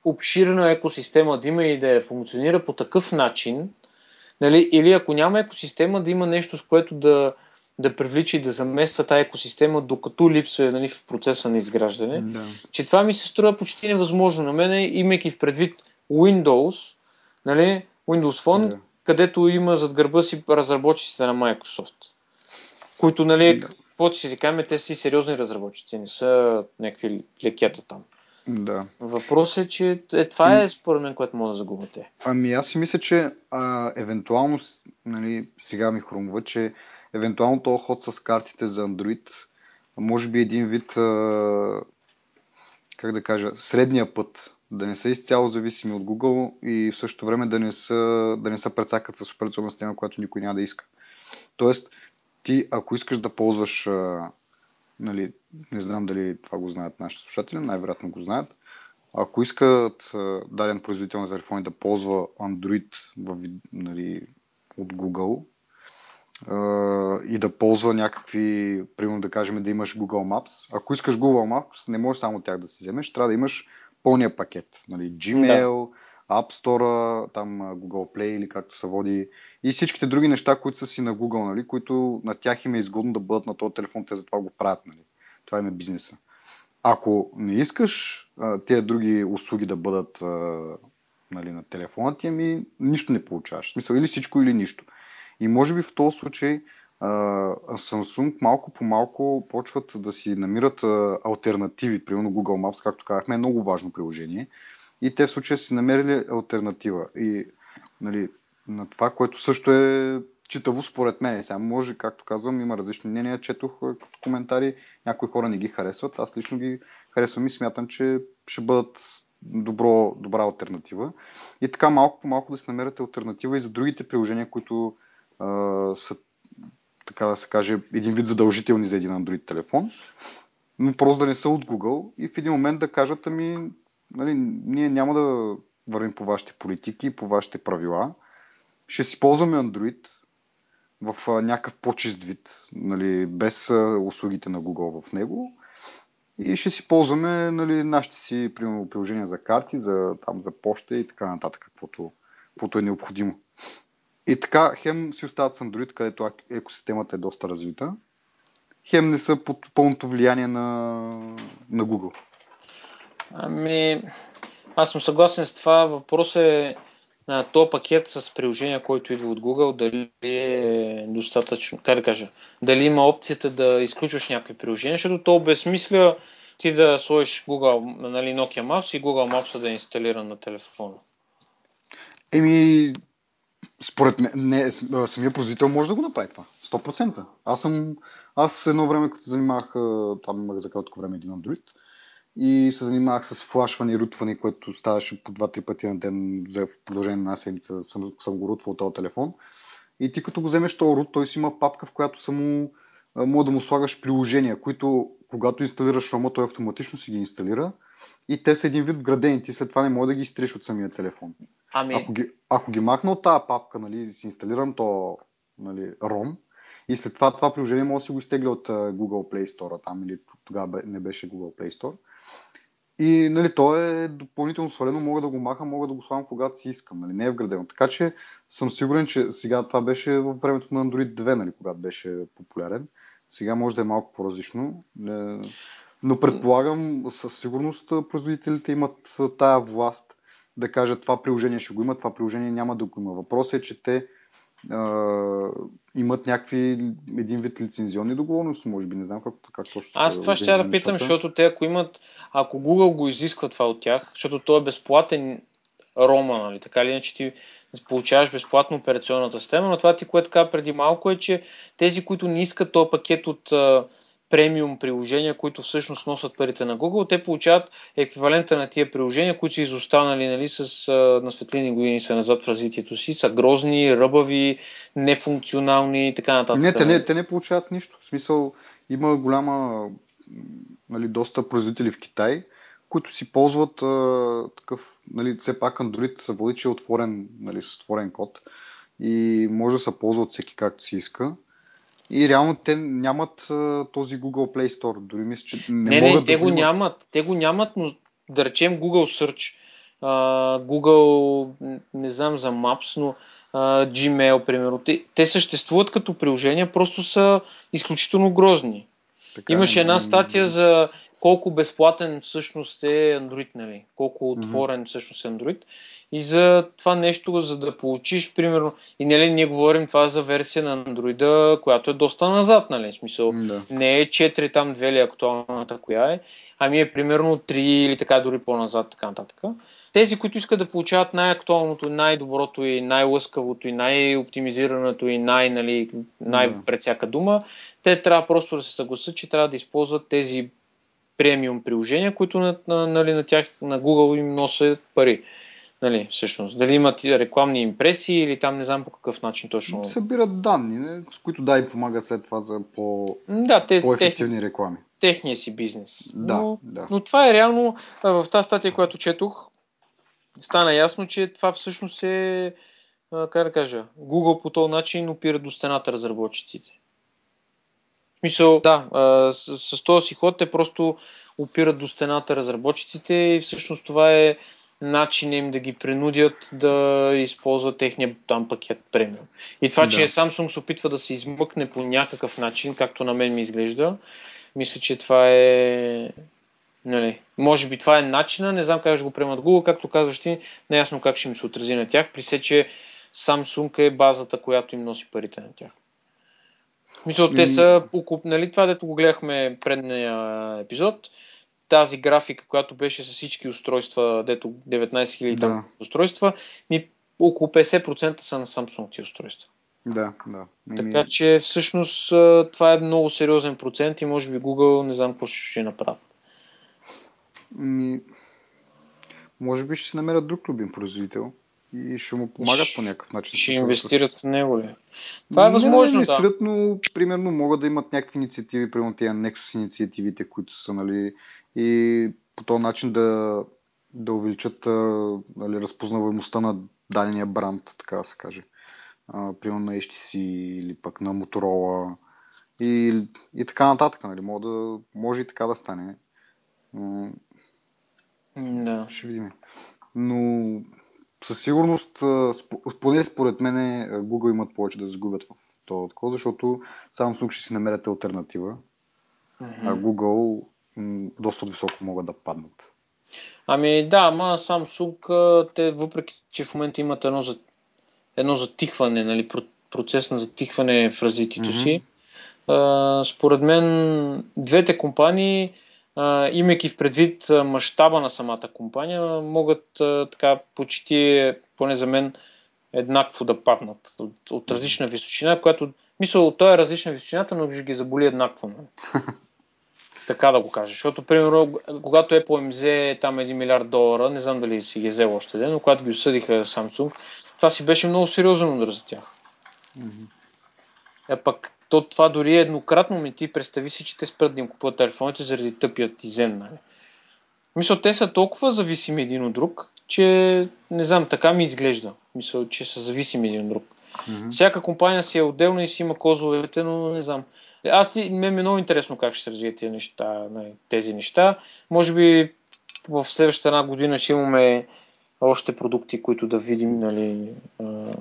S2: обширна екосистема да има и да функционира по такъв начин, нали, или ако няма екосистема, да има нещо, с което да, да привлича и да замества тази екосистема, докато липсва нали, в процеса на изграждане,
S1: да.
S2: че това ми се струва почти невъзможно на мен, имайки в предвид Windows, нали, Windows Phone, да. където има зад гърба си разработчиците на Microsoft, които, нали, да. каквото си кажем, те си сериозни разработчици, не са някакви лекета там.
S1: Да.
S2: Въпросът е, че е, това е според мен, което може да загубите.
S1: Ами аз си мисля, че а, евентуално, нали, сега ми хрумва, че евентуално този ход с картите за Android може би един вид, а, как да кажа, средния път. Да не са изцяло зависими от Google и в същото време да не са, да не са прецакат с операционна система, която никой няма да иска. Тоест, ти ако искаш да ползваш а, нали, не знам дали това го знаят нашите слушатели, най-вероятно го знаят. Ако искат даден производител на телефони да ползва Android в, нали, от Google и да ползва някакви, примерно да кажем да имаш Google Maps, ако искаш Google Maps, не можеш само тях да си вземеш, трябва да имаш пълния пакет. Нали, Gmail, да. App Store, там Google Play или както се води и всичките други неща, които са си на Google, нали, които на тях им е изгодно да бъдат на този телефон, те затова го правят. Нали. Това им е бизнеса. Ако не искаш тези други услуги да бъдат нали, на телефона ти, ами нищо не получаваш. В смисъл или всичко, или нищо. И може би в този случай Samsung малко по малко почват да си намират альтернативи. Примерно Google Maps, както казахме, е много важно приложение. И те в случая си намерили альтернатива. И нали, на това, което също е читаво според мен. Сега може, както казвам, има различни мнения. Четох като коментари, някои хора не ги харесват. Аз лично ги харесвам и смятам, че ще бъдат добро, добра альтернатива. И така малко по малко да се намерят альтернатива и за другите приложения, които а, са, така да се каже, един вид задължителни за един Android телефон, но просто да не са от Google и в един момент да кажат, ами, нали, ние няма да вървим по вашите политики, по вашите правила, ще си ползваме Android в някакъв по-чист вид, нали, без услугите на Google в него. И ще си ползваме нали, нашите си примерно, приложения за карти, за, там, за почта и така нататък, каквото, каквото е необходимо. И така, хем си остават с Android, където екосистемата е доста развита, хем не са под пълното влияние на, на Google.
S2: Ами, аз съм съгласен с това. Въпрос е а, то пакет с приложения, който идва от Google, дали е достатъчно, как да кажа, дали има опцията да изключваш някакви приложения, защото то безсмисля ти да сложиш Google, нали, Nokia Maps и Google Maps да е инсталиран на телефона.
S1: Еми, според мен, не, самия производител може да го направи това. 100%. Аз съм, аз едно време, като се занимавах, там имах за кратко време един Android, и се занимавах с флашване и рутване, което ставаше по 2-3 пъти на ден в продължение на една седмица съм, съм го рутвал този телефон. И ти като го вземеш този рут, той си има папка, в която само може да му слагаш приложения, които когато инсталираш рома, той автоматично си ги инсталира и те са един вид вградени. Ти след това не може да ги изтриш от самия телефон.
S2: Ами...
S1: Ако, ги, ако ги махна от тази папка, нали, си инсталирам то нали, ROM И след това това приложение може да си го изтегля от Google Play Store там или тогава не беше Google Play Store. И нали, то е допълнително свалено, мога да го маха, мога да го слагам когато си искам, нали, не е вградено. Така че съм сигурен, че сега това беше в времето на Android 2, нали, когато беше популярен. Сега може да е малко по-различно. Но предполагам, със сигурност производителите имат тая власт да кажат това приложение ще го има, това приложение няма да го има. Въпросът е, че те имат някакви един вид лицензионни договорности, може би, не знам как, как точно.
S2: Аз това ще да питам, защото те ако имат, ако Google го изисква това от тях, защото то е безплатен рома, нали, така или иначе ти получаваш безплатно операционната система, но това ти, което така преди малко е, че тези, които не искат този пакет от премиум приложения, които всъщност носят парите на Google, те получават еквивалента на тия приложения, които са изостанали нали, с, на светлини години са назад в развитието си, са грозни, ръбави, нефункционални и така нататък.
S1: Не, те не, те не получават нищо. В смисъл, има голяма, нали, доста производители в Китай, които си ползват а, такъв, нали, все пак Android се води, е отворен, нали, с отворен код и може да се ползва от всеки както си иска. И реално те нямат а, този Google Play Store. Дори мисля, че не,
S2: не
S1: могат
S2: не,
S1: да
S2: те го
S1: имат.
S2: нямат. Те го нямат, но да речем Google Search, а, Google, не знам за Maps, но а, Gmail, примерно. Те, те съществуват като приложения, просто са изключително грозни.
S1: Така,
S2: Имаше една статия за колко безплатен всъщност е Android, нали? колко отворен mm-hmm. всъщност е Android. И за това нещо, за да получиш, примерно, и нали, ние говорим това за версия на Android, която е доста назад, нали? В смисъл,
S1: Да.
S2: не е 4 там 2 или актуалната коя е, ами е примерно 3 или така дори по-назад, така нататък. Тези, които искат да получават най-актуалното, най-доброто и най-лъскавото и най-оптимизираното и най- нали, най-пред всяка дума, те трябва просто да се съгласят, че трябва да използват тези премиум приложения, които на, на, нали, на тях на Google им носят пари. Нали, всъщност. Дали имат рекламни импресии или там не знам по какъв начин точно.
S1: Събират данни, не? с които да и помагат след това за по,
S2: Да, те,
S1: по-ефективни реклами.
S2: техния си бизнес.
S1: Да,
S2: но,
S1: да.
S2: но това е реално, в тази статия, която четох, стана ясно, че това всъщност е, как да кажа, Google по този начин опира до стената разработчиците. В смисъл, да, а, с, с този си ход те просто опират до стената разработчиците и всъщност това е начин им да ги принудят да използват техния там пакет премиум. И това,
S1: Да.
S2: че Samsung се опитва да се измъкне по някакъв начин, както на мен ми изглежда, мисля, че това е... Нали, може би това е начина, не знам как ще го приемат Google, както казваш ти, неясно как ще им се отрази на тях, при се, че Samsung е базата, която им носи парите на тях. Мисля, те
S1: Ами-
S2: са, около- нали, това дето го гледахме предния епизод, тази графика, която беше с всички устройства, дето 19 000
S1: Да.
S2: устройства, ми около 50% са на Samsung ти устройства.
S1: Да, да. Еми,
S2: Така че всъщност това е много сериозен процент и може би Google не знам какво ще направи.
S1: еми, може би ще се намерят друг любим производител и ще му помагат по някакъв начин.
S2: Ще инвестират в него ли? Това е
S1: Не
S2: възможно,
S1: да.
S2: да.
S1: инвестират, но примерно могат да имат някакви инициативи, примерно тия Nexus инициативите, които са, нали, и по този начин да, да увеличат нали, разпознаваемостта на дадения бранд, така да се каже. А, примерно на HTC или пък на Motorola и, и така нататък. Нали. Може, да, може и така да стане.
S2: Да.
S1: ще видим. Но със сигурност, поне според мен, Google имат повече да загубят в този такова, защото Samsung ще си намерят альтернатива, а Google м, доста високо могат да паднат.
S2: Ами да, ама Samsung, те въпреки, че в момента имат едно, за, едно затихване, нали, про- процес на затихване в развитието
S1: Мгм.
S2: си, а, според мен двете компании, а, имайки в предвид мащаба на самата компания, могат а, така почти, поне за мен, еднакво да паднат от, от различна височина, която, мисъл, той е различна височината, но ще ги заболи еднакво. Нали? така да го кажа. Защото, примерно, когато Apple им взе там 1 милиард долара, не знам дали си ги е взел още ден, но когато ги осъдиха Samsung, това си беше много сериозен удар за тях. А пък то, това дори е еднократно ми ти представи си, че те спрат да им купуват телефоните заради тъпият ти зен. Нали? Мисля, те са толкова зависими един от друг, че не знам, така ми изглежда. Мисля, че са зависими един от друг. Mm-hmm. Всяка компания си е отделна и си има козовете, но не знам. Аз ти, ме е много интересно как ще се развият тези неща, тези неща. Може би в следващата една година ще имаме още продукти, които да видим, нали...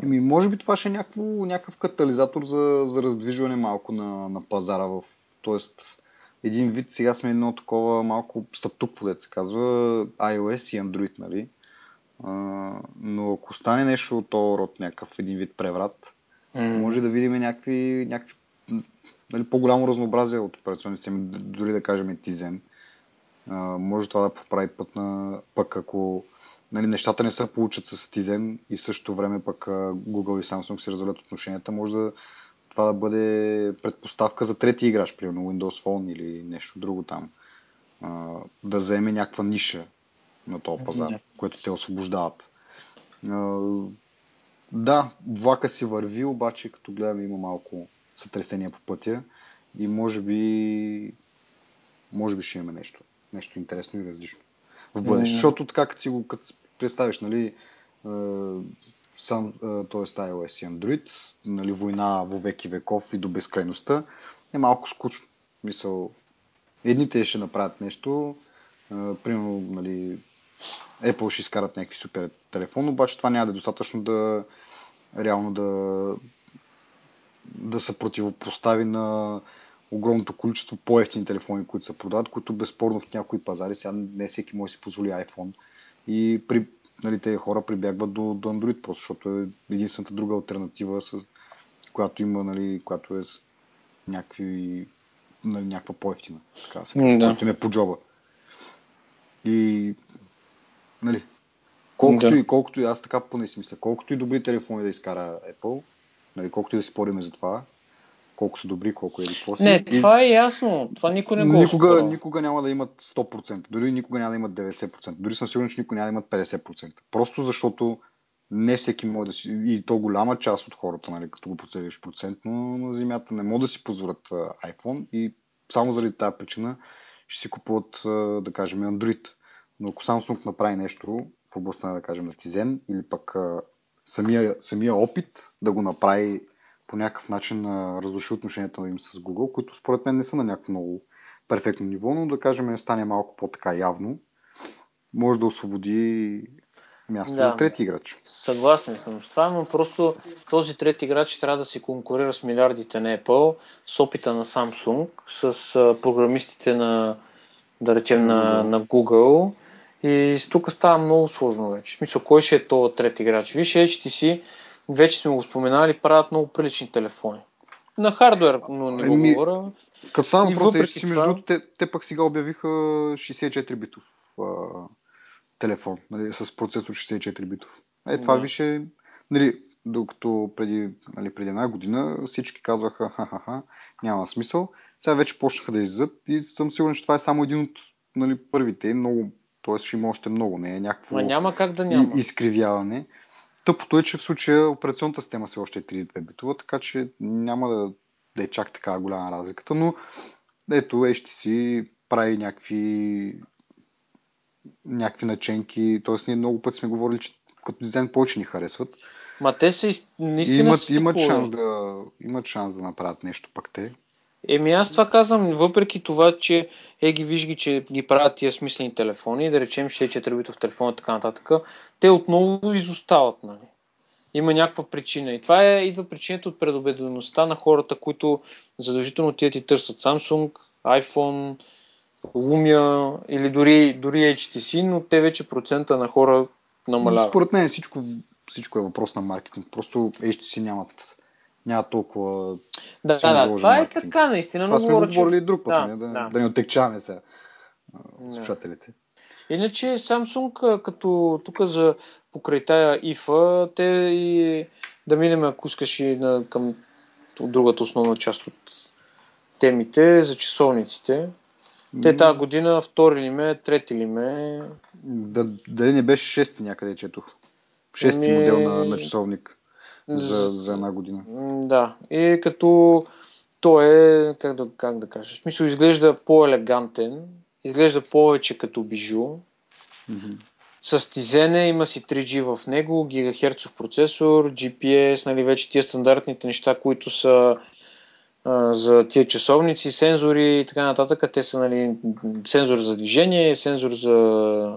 S1: Еми, може би това ще е някакво, някакъв катализатор за, за раздвижване малко на, на пазара. В, тоест, един вид, сега сме едно такова малко статукво, се казва, iOS и Android, нали? А, но ако стане нещо от този род, някакъв един вид преврат, mm. може да видим някакви, някакви нали, по-голямо разнообразие от операционни системи, дори да кажем Tizen. А, може това да поправи път на пък ако нали, нещата не се получат с Tizen и в същото време пък Google и Samsung си развалят отношенията, може да това да бъде предпоставка за трети играч, примерно Windows Phone или нещо друго там, а, да заеме някаква ниша на този пазар, yeah. което те освобождават. А, да, влака си върви, обаче като гледаме има малко сътресения по пътя и може би може би ще имаме нещо, нещо интересно и различно в бъдеще. Mm-hmm. Защото така като си го като представиш, нали, сам, т.е. iOS и Android, нали, война во веки веков и до безкрайността, е малко скучно. Мисъл, едните ще направят нещо, примерно, нали, Apple ще изкарат някакви супер телефон, обаче това няма да е достатъчно да реално да да се противопостави на огромното количество по-ефтини телефони, които се продават, които безспорно в някои пазари сега не всеки може да си позволи iPhone. И при, нали, тези хора прибягват до, до Android, просто защото е единствената друга альтернатива, с, която има, нали, която е с някакви, нали, някаква по-ефтина, така се да. която им е по джоба. И, нали, колкото, да. и, колкото и аз така поне си мисля, колкото и добри телефони да изкара Apple, нали, колкото и да спориме за това, колко са добри, колко е какво си.
S2: Не, това е ясно. Това никой не го
S1: никога, никога няма да имат 100%, дори никога няма да имат 90%, дори съм сигурен, че никога няма да имат 50%. Просто защото не всеки може да си, и то голяма част от хората, нали, като го процедиш процентно на земята, не могат да си позволят iPhone и само заради тази причина ще си купуват, да кажем, Android. Но ако Samsung направи нещо в областта да кажем, на Tizen или пък самия, самия опит да го направи по някакъв начин разруши отношенията им с Google, които според мен не са на някакво много перфектно ниво, но да кажем стане малко по-така явно, може да освободи място да, за трети играч.
S2: Съгласен съм с това, но просто този трети играч трябва да се конкурира с милиардите на Apple, с опита на Samsung, с програмистите на, да речем, на, на Google. И тук става много сложно вече. В смисъл, кой ще е този трети играч? Виж, HTC вече сме го споменали, правят много прилични телефони. На хардвер, но не го ами, говоря.
S1: Като само въпрос, си, между другото, те, те пък сега обявиха 64 битов а, телефон, нали, с процесор 64 битов. Е, това да. више, нали, докато преди, нали, преди една година всички казваха, ха-ха-ха, няма смисъл. Сега вече почнаха да излизат и съм сигурен, че това е само един от нали, първите, много, т.е. ще има още много, не е някакво
S2: Ма няма как да няма.
S1: изкривяване. Тъпото е, че в случая операционната система все още е 32 битова, така че няма да, да е чак така голяма разликата, но ето HTC прави някакви някакви наченки, т.е. ние много пъти сме говорили, че като дизайн повече ни харесват.
S2: Ма те са наистина
S1: имат, имат, шанс да, имат шанс да направят нещо пък те.
S2: Еми аз това казвам, въпреки това, че е ги виж ги, че ги правят тия смислени телефони, да речем 64 битов телефон и така нататък, те отново изостават, нали? Има някаква причина. И това е, идва причината от предобедеността на хората, които задължително тия ти търсят Samsung, iPhone, Lumia или дори, дори HTC, но те вече процента на хора намаляват.
S1: Според мен всичко, всичко е въпрос на маркетинг. Просто HTC нямат няма толкова
S2: да, да, да, това е така, наистина.
S1: Това сме го говорили че... друг път, да, не, да, да. да не отекчаваме сега слушателите.
S2: Иначе Samsung, като тук за покрай тая ИФА, те и да минем, ако искаш и на, към другата основна част от темите за часовниците. Те тази година втори ли ме, трети ли ме?
S1: Да, дали не беше шести някъде четох. Шести ми... модел на, на часовник за, за една година.
S2: Да, и като той е, как да, как да кажа, в смисъл изглежда по-елегантен, изглежда повече като бижу. Mm-hmm. състизене, има си 3G в него, гигахерцов процесор, GPS, нали, вече тия стандартните неща, които са а, за тия часовници, сензори и така нататък. Те са нали, сензор за движение, сензор за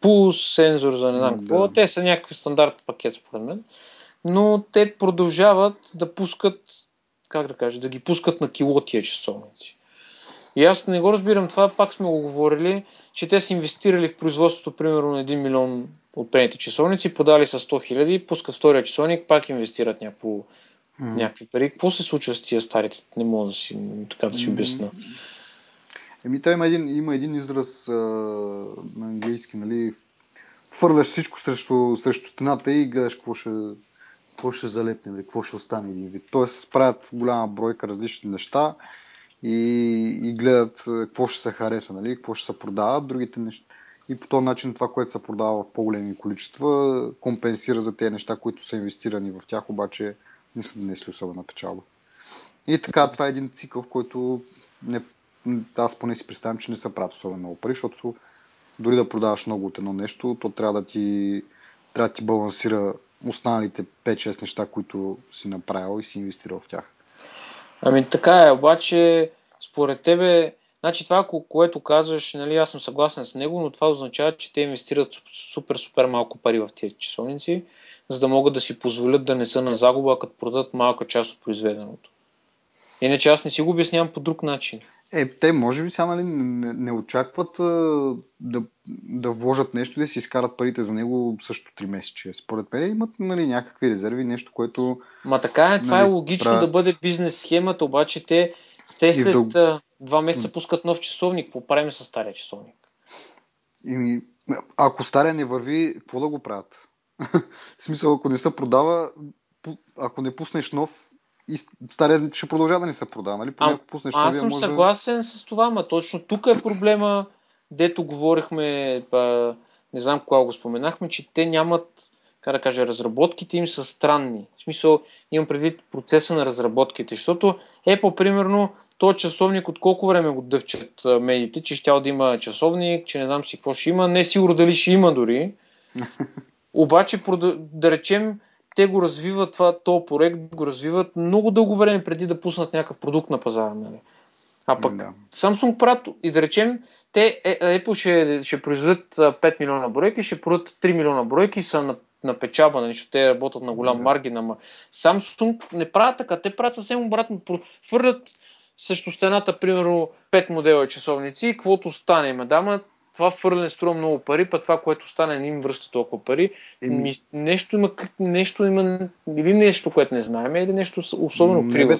S2: пулс, сензор за не знам какво. Да. Те са някакъв стандарт пакет според мен. Но те продължават да пускат, как да кажа, да ги пускат на кило тия часовници. И аз не го разбирам това, пак сме го говорили, че те са инвестирали в производството примерно на 1 милион от прените часовници, подали са 100 хиляди, пускат втория часовник, пак инвестират някакво, mm. някакви пари. Какво се случва с тия старите? Не мога да си, така да си обясна.
S1: Еми, той има един, има един израз а, на английски, нали? Фърляш всичко срещу, срещу стената и гледаш какво ще, какво ще залепне, какво ще остане един вид. Тоест, правят голяма бройка различни неща и, и гледат какво ще се хареса, нали? какво ще се продава, другите неща. И по този начин това, което се продава в по-големи количества, компенсира за тези неща, които са инвестирани в тях, обаче не са донесли особена печалба. И така, това е един цикъл, в който не, аз поне си представям, че не се правят особено много пари, защото дори да продаваш много от едно нещо, то трябва да ти, трябва да ти балансира останалите 5-6 неща, които си направил и си инвестирал в тях.
S2: Ами така е, обаче според тебе, значи това, което казваш, нали, аз съм съгласен с него, но това означава, че те инвестират супер, супер малко пари в тези часовници, за да могат да си позволят да не са на загуба, като продадат малка част от произведеното. Иначе аз не си го обяснявам по друг начин.
S1: Е, те може би сега нали, не, не очакват а, да, да вложат нещо и да си изкарат парите за него също 3 месече. Според мен имат нали, някакви резерви, нещо, което...
S2: Ма така е, това е нали, е логично правят... да бъде бизнес схемата, обаче те, те след дъл... два месеца пускат нов часовник. Какво правим с стария часовник?
S1: И, ако стария не върви, какво да го правят? в смисъл, ако не се продава, ако не пуснеш нов, и стария ще продължава да не се продава, нали?
S2: Поне ако пуснеш аз съм може... съгласен с това, ма точно тук е проблема, дето говорихме, па, не знам кога го споменахме, че те нямат, как да кажа, разработките им са странни. В смисъл, имам предвид процеса на разработките, защото Apple, примерно, този часовник от колко време го дъвчат медиите, че ще да има часовник, че не знам си какво ще има, не е сигурно дали ще има дори. Обаче, да речем, те го развиват това, то проект го развиват много дълго време преди да пуснат някакъв продукт на пазара. Нали? А пък да. Samsung правят и да речем, те е, Apple ще, ще произведат 5 милиона бройки, ще продадат 3 милиона бройки са на, на печаба, нали, защото те работят на голям да. маргин, ама Samsung не правят така, те правят съвсем обратно, фърлят срещу стената, примерно, 5 модела часовници и каквото стане, мадама, това фърляне струва много пари, път това, което стане, не им връща толкова пари. Еми... Нещо има, нещо има, или нещо, което не знаем, или нещо особено криво.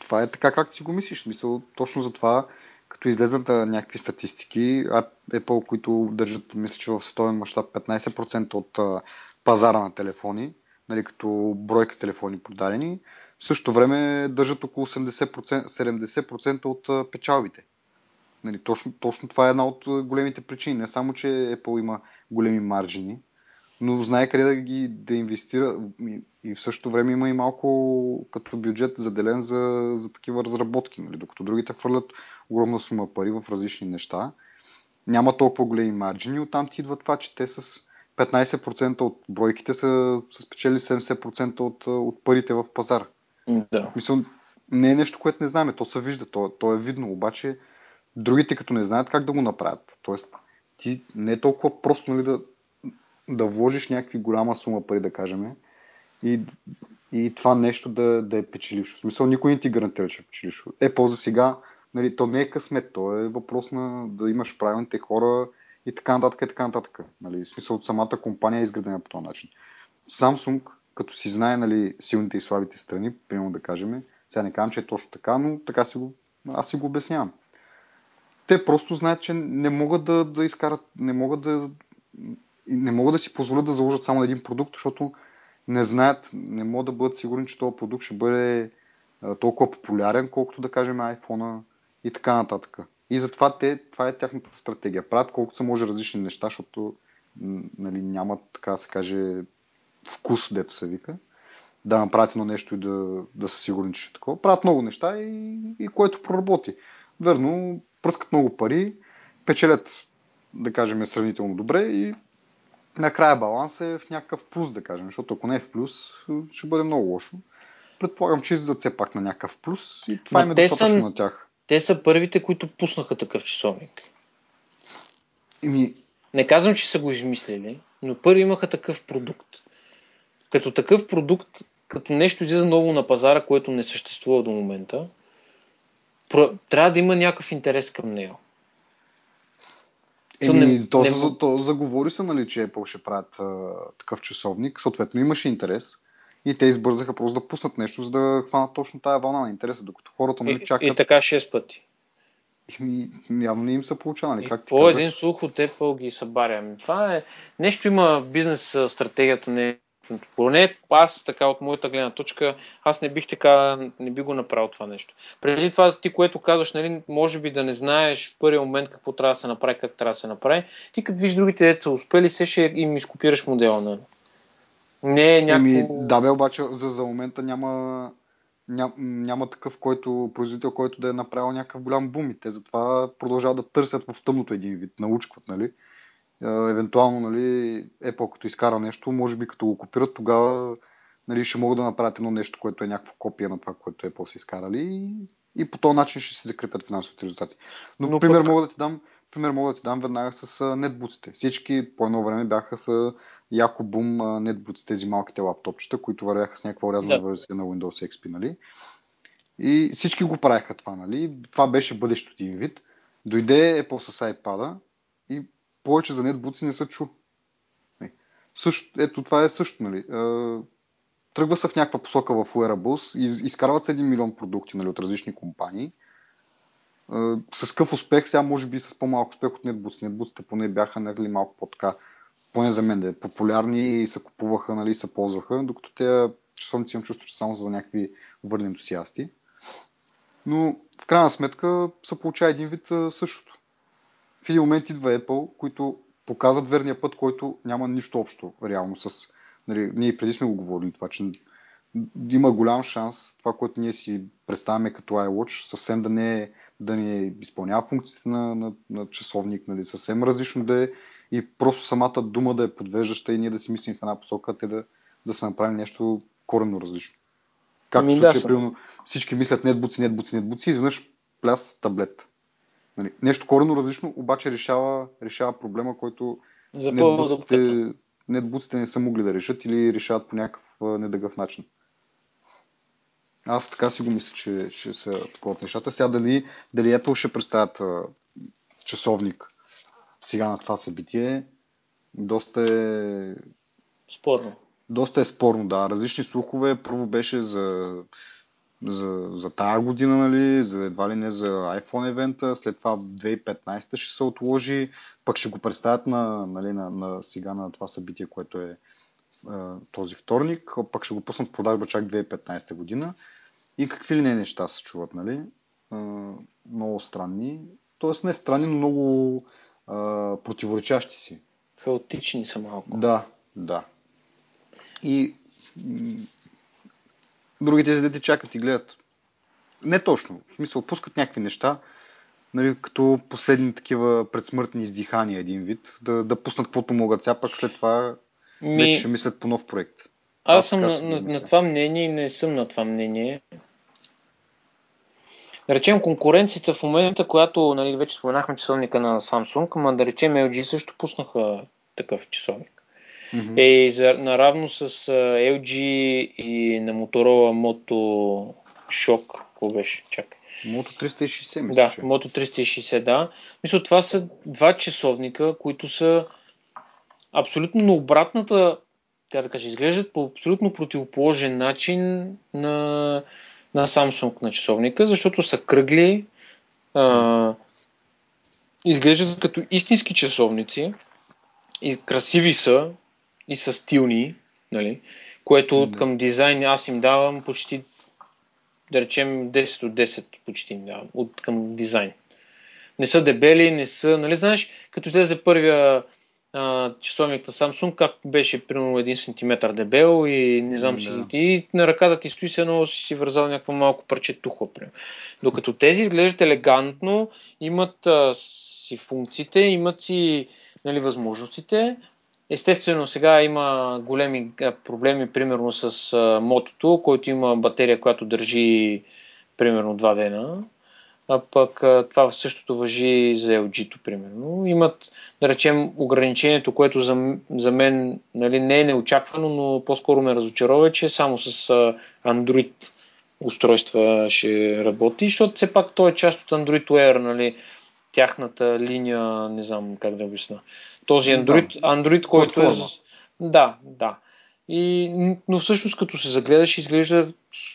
S1: Това е така, както си го мислиш. Мисъл, точно за това, като излезнат някакви статистики, а Apple, които държат, мисля, че в световен мащаб 15% от пазара на телефони, нали, като бройка телефони продадени, в същото време държат около 80%, 70% от печалбите. Нали, точно, точно това е една от големите причини. Не само, че Apple има големи маржини, но знае къде да ги да инвестира и, и в същото време има и малко като бюджет заделен за, за такива разработки, нали? докато другите хвърлят огромна сума пари в различни неща. Няма толкова големи маржини, оттам ти идва това, че те с 15% от бройките са, са спечели 70% от, от парите в пазара.
S2: Да.
S1: Мисъл, не е нещо, което не знаем, то се вижда, то, то е видно, обаче другите като не знаят как да го направят. Тоест, ти не е толкова просто нали, да, да вложиш някакви голяма сума пари, да кажем, и, и това нещо да, да е печелившо. В смисъл, никой не ти гарантира, че е печелившо. Е, по за сега, нали, то не е късмет, то е въпрос на да имаш правилните хора и така нататък, и така нататък. Нали, в смисъл, самата компания е изградена по този начин. Samsung, като си знае нали, силните и слабите страни, примерно да кажем, сега не казвам, че е точно така, но така си го, аз си го обяснявам те просто знаят, че не могат да, да изкарат, не могат да, не могат да си позволят да заложат само един продукт, защото не знаят, не могат да бъдат сигурни, че този продукт ще бъде толкова популярен, колкото да кажем iPhone и така нататък. И затова те, това е тяхната стратегия. Правят колкото се може различни неща, защото нали, нямат, така се каже, вкус, дето се вика, да направят едно нещо и да, да са сигурни, че е такова. Правят много неща и, и което проработи. Верно, пръскат много пари, печелят да кажем, сравнително добре и накрая баланс е в някакъв плюс, да кажем, защото ако не е в плюс, ще бъде много лошо. Предполагам, че излизат все пак на някакъв плюс и това Ма им е достатъчно са, на тях.
S2: Те са първите, които пуснаха такъв часовник.
S1: Еми...
S2: Не казвам, че са го измислили, но първи имаха такъв продукт. Като такъв продукт, като нещо излиза ново на пазара, което не съществува до момента, трябва да има някакъв интерес към него.
S1: Еми, не, то, не... За, то заговори се, нали, че Apple ще правят а, такъв часовник. Съответно имаше интерес. И те избързаха просто да пуснат нещо, за да хванат точно тая вълна на интереса, докато хората нали, чакат.
S2: И, и така 6 пъти.
S1: И, явно не им са получавали.
S2: Нали, какво един слух от Apple ги събаря? Ами, това е... Нещо има бизнес стратегията, не поне аз, така от моята гледна точка, аз не бих така, не би го направил това нещо. Преди това ти, което казваш, нали, може би да не знаеш в първия момент какво трябва да се направи, как трябва да се направи, ти като виж другите деца успели, се ще им изкопираш модела. Нали? Не е някакво... Еми,
S1: да бе, обаче за, за момента няма, ням, няма такъв който, производител, който да е направил някакъв голям бум и те затова продължават да търсят в тъмното един вид, научкват, нали? Евентуално, нали, Apple като изкара нещо, може би като го копират, тогава нали, ще могат да направят едно нещо, което е някакво копия на това, което Apple са изкарали и, и по този начин ще се закрепят финансовите резултати. Но, Но пример, пък... мога да ти дам, пример мога да ти дам веднага с нетбуците. Всички по едно време бяха с яко бум нетбуци, тези малките лаптопчета, които вървяха с някаква рязана да. версия на Windows XP, нали? И всички го правеха това, нали? Това беше бъдещето един вид. Дойде Apple с iPad и повече за нетбуци не са чу. Също, ето това е също, нали. Тръгва се в някаква посока в Wearables, из, изкарват се 1 милион продукти нали, от различни компании. С какъв успех, сега може би с по-малко успех от нетбуци. Нетбуците поне бяха нали, малко по-така, поне за мен да е популярни и се купуваха нали, се ползваха, докато те часовници имам чувство, че само за някакви върни ентусиасти. Но в крайна сметка се получава един вид същото в един момент идва Apple, които показват верния път, който няма нищо общо реално с... Нали, ние преди сме го говорили това, че има голям шанс това, което ние си представяме като iWatch, съвсем да не, е, да не изпълнява функциите на, на, на часовник, нали, съвсем различно да е и просто самата дума да е подвеждаща и ние да си мислим в една посока, те да, да са направили нещо коренно различно. Както ами, случай, да, примерно, всички мислят нетбуци, нетбуци, нетбуци, изведнъж пляс таблет. Нали, нещо корено различно, обаче решава, решава проблема, който нетбуците, нетбуците не са могли да решат или решават по някакъв недъгъв начин. Аз така си го мисля, че ще са такова от нещата. Сега дали, дали Apple ще представят а, часовник сега на това събитие, доста е...
S2: Спорно.
S1: Доста е спорно, да. Различни слухове. Първо беше за за, за тази година, нали, за едва ли не за iPhone евента, след това 2015 ще се отложи, пък ще го представят на, нали, на, на сега на това събитие, което е а, този вторник, пък ще го пуснат в продажба чак 2015 година и какви ли не неща се чуват, нали? А, много странни, т.е. не странни, но много а, противоречащи си.
S2: Хаотични са малко.
S1: Да, да. И другите дете чакат и гледат. Не точно. В смисъл, пускат някакви неща, нали, като последни такива предсмъртни издихания един вид, да, да пуснат каквото могат сега, пък след това Ми... вече ще мислят по нов проект.
S2: Аз, Аз съм на, на, на това мнение и не съм на това мнение. Да речем конкуренцията в момента, която нали, вече споменахме часовника на Samsung, ама да речем LG също пуснаха такъв часовник. Mm-hmm. Е за, наравно с uh, LG и на Motorola Moto Shock. Какво беше? Чакай.
S1: Moto 360, мисля,
S2: Да, че. Moto 360, да. Мисля, това са два часовника, които са абсолютно на обратната, така да кажа, изглеждат по абсолютно противоположен начин на, на Samsung на часовника, защото са кръгли, а, изглеждат като истински часовници и красиви са, и са стилни, нали? което да. към дизайн аз им давам почти, да речем, 10 от 10 почти им давам от към дизайн. Не са дебели, не са, нали знаеш, като излезе първия а, часовник на Samsung, как беше примерно 1 см дебел и не знам да. си, и на ръката ти стои се едно си си вързал някакво малко парче тухла. Примерно. Докато тези изглеждат елегантно, имат а, си функциите, имат си нали, възможностите. Естествено, сега има големи проблеми, примерно с а, мотото, който има батерия, която държи примерно два дена. А пък а, това същото въжи за LG-то, примерно. Имат, да речем, ограничението, което за, за мен нали, не е неочаквано, но по-скоро ме разочарова, че само с а, Android устройства ще работи, защото все пак той е част от Android Wear, нали, тяхната линия, не знам как да обясна. Този Android, да. Android който е... Да, да. И, но всъщност като се загледаш, изглежда,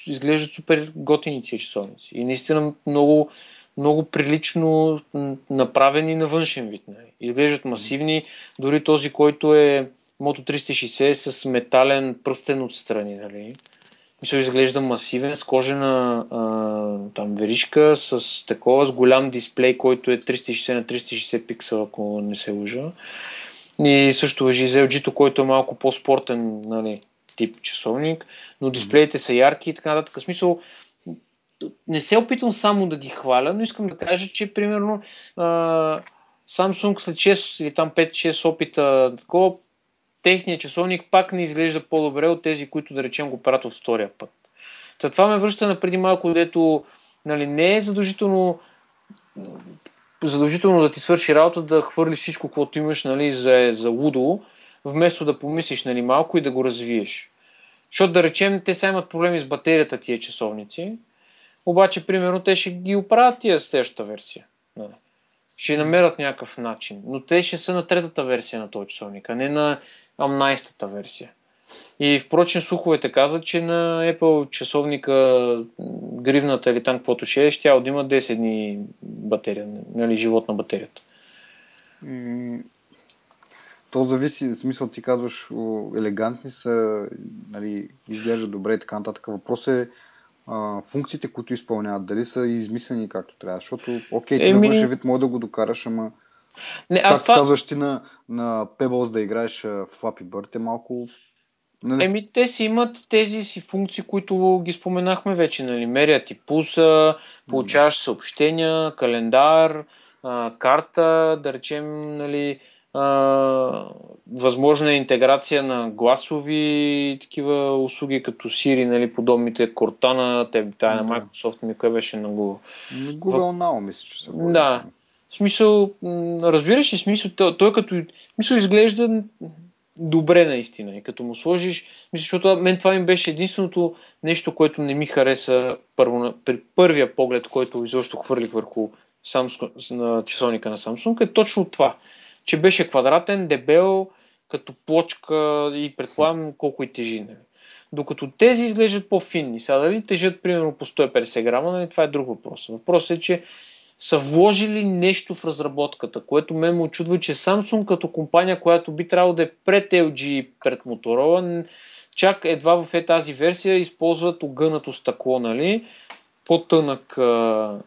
S2: изглеждат супер готини тия часовници. И наистина много, много прилично направени на външен вид. Нали. Изглеждат масивни, дори този, който е Moto 360 с метален пръстен отстрани. Нали. Мисля, изглежда масивен, с кожена а, там веришка, с такова, с голям дисплей, който е 360 на 360 пиксела, ако не се лъжа. И също въжи за LG, който е малко по-спортен нали, тип часовник, но дисплеите са ярки и така нататък. В смисъл, не се опитвам само да ги хваля, но искам да кажа, че примерно а, Samsung след 6 или там 5-6 опита такова техният часовник пак не изглежда по-добре от тези, които да речем го правят втория път. Та това ме връща на преди малко, дето нали, не е задължително задължително да ти свърши работа да хвърлиш всичко, което имаш нали, за, за лудо, вместо да помислиш нали, малко и да го развиеш. Защото да речем, те сега имат проблеми с батерията тия часовници, обаче, примерно, те ще ги оправят тия следващата версия. Нали. Ще намерят някакъв начин. Но те ще са на третата версия на този часовник, а не на 18-та версия. И впрочем слуховете казват, че на Apple часовника гривната или там каквото ще е, ще да има 10 дни батерия, нали, живот на батерията.
S1: То зависи, в смисъл ти казваш, елегантни са, нали, изглежда добре и така нататък. Въпрос е а, функциите, които изпълняват, дали са измислени както трябва. Защото, окей, ти Еми... на вид може да го докараш, ама не, аз това... казваш ти на, на Pebbles да играеш в Flappy Bird е малко...
S2: Нали? Еми, те си имат тези си функции, които ги споменахме вече, нали? Мерят ти пулса, получаваш съобщения, календар, а, карта, да речем, нали, а, възможна интеграция на гласови такива услуги, като Siri, нали, подобните Cortana, те, тая на Microsoft, ми кое беше на Google.
S1: Google Now, мисля, че се
S2: Да. Смисъл, разбираш ли смисъл, той като смисъл изглежда добре наистина. И като му сложиш, мисля, защото мен това им беше единственото нещо, което не ми хареса първо, при първия поглед, който изобщо хвърлих върху Samsung, на часовника на Samsung, е точно това. Че беше квадратен, дебел, като плочка и предполагам колко и тежи. Нали. Докато тези изглеждат по-финни. Сега дали тежат примерно по 150 грама, нали, това е друг въпрос. Въпросът е, че са вложили нещо в разработката, което ме му очудва, че Samsung като компания, която би трябвало да е пред LG и пред Motorola, чак едва в е тази версия използват огънато стъкло, нали? По-тънък, а,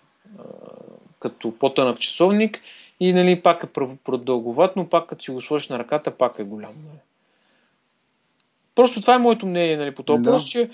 S2: като по-тънък часовник и нали, пак е продълговат, но пак като си го сложиш на ръката, пак е голям. Нали? Просто това е моето мнение нали, по този да. че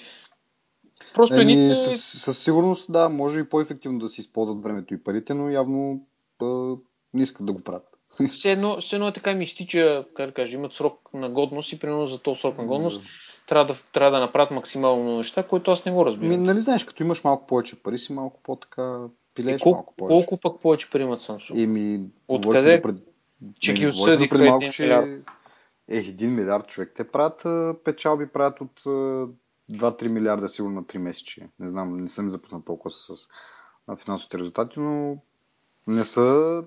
S1: Просто Еми, едните... със, със сигурност, да, може и по-ефективно да се използват времето и парите, но явно да, не искат да го правят.
S2: Все едно, все едно е така ми стича, как да кажа, имат срок на годност и примерно за този срок на годност да. трябва, да, трябва да направят максимално неща, които аз не го разбирам. Ми,
S1: нали знаеш, като имаш малко повече пари, си малко по-така пилееш
S2: колко,
S1: малко повече.
S2: Колко пък повече пари имат Samsung?
S1: Еми,
S2: Откъде? Пред... Че ги осъдиха един милиард.
S1: Е, един милиард човек. Те правят печалби, правят от 2-3 милиарда сигурно на 3 месечи. Не знам, не съм запознат толкова с финансовите резултати, но не са,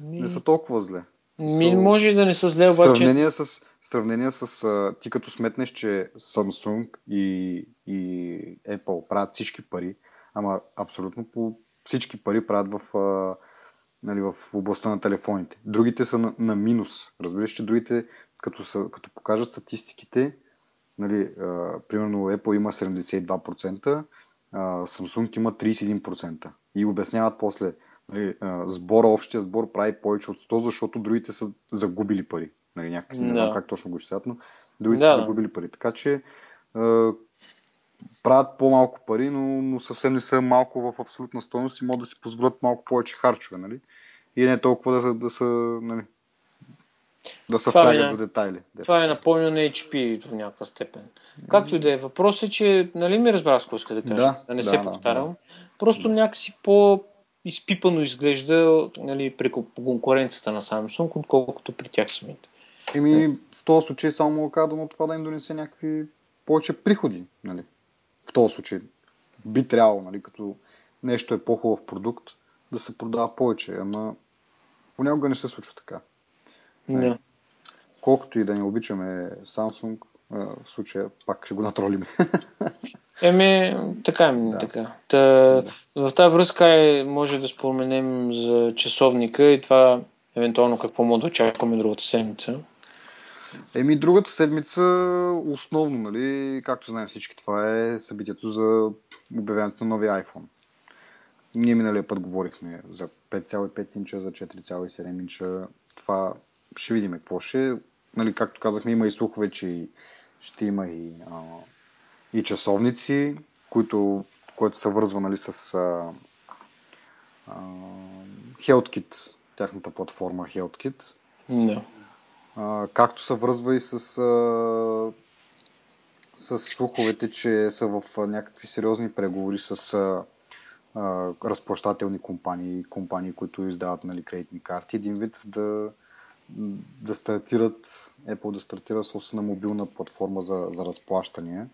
S1: ми... не са толкова зле.
S2: Ми, so, може да не са зле, обаче...
S1: Сравнение с, сравнение с а, ти като сметнеш, че Samsung и, и Apple правят всички пари, ама абсолютно по всички пари правят в, а, нали, в областта на телефоните. Другите са на, на минус. Разбираш, че другите, като, са, като покажат статистиките, Нали, а, примерно Apple има 72%, а, Samsung има 31%. И обясняват после, нали, а, сбора, общия сбор прави повече от 100, защото другите са загубили пари. Нали, някакси, не знам как точно го изчислят, но другите да. са загубили пари. Така че а, правят по-малко пари, но, но съвсем не са малко в абсолютна стойност и могат да си позволят малко повече харчове. Нали? и не толкова да, да са, нали, да се впрягат
S2: е-
S1: за детайли.
S2: Това е напомня на HP до някаква степен. Както и да е. Въпросът е, че нали ми разбра с какво иска да кажа.
S1: Да,
S2: Да, не
S1: да,
S2: се
S1: да,
S2: повтарям.
S1: да.
S2: Просто някакси по изпипано изглежда нали, при конкуренцията на Samsung, отколкото при тях самите.
S1: Еми, в този случай само му казано това да им донесе някакви повече приходи. Нали? В този случай би трябвало, нали, като нещо е по-хубав продукт, да се продава повече, ама понякога не се случва така.
S2: Да.
S1: Колкото и да не обичаме Samsung, в случая пак ще го натролим.
S2: Еми, така е,
S1: Да.
S2: така. Та, в тази връзка е, може да споменем за часовника и това евентуално какво може да очакваме другата седмица.
S1: Еми, другата седмица, основно, нали, както знаем всички, това е събитието за обявяването на новия iPhone. Ние миналия път говорихме за 5,5 инча, за 4,7 инча. Това ще видим какво ще. е. Нали, както казахме, има и слухове, че ще има и, а, и часовници, които, което се вързва нали, с а, а, HealthKit, тяхната платформа HealthKit.
S2: Да.
S1: А, както се връзва и с, а, с слуховете, че са в някакви сериозни преговори с а, а, разплащателни компании, компании, които издават нали, кредитни карти, един вид да, да стартират, Apple да стартира собствена мобилна платформа за, за разплащания,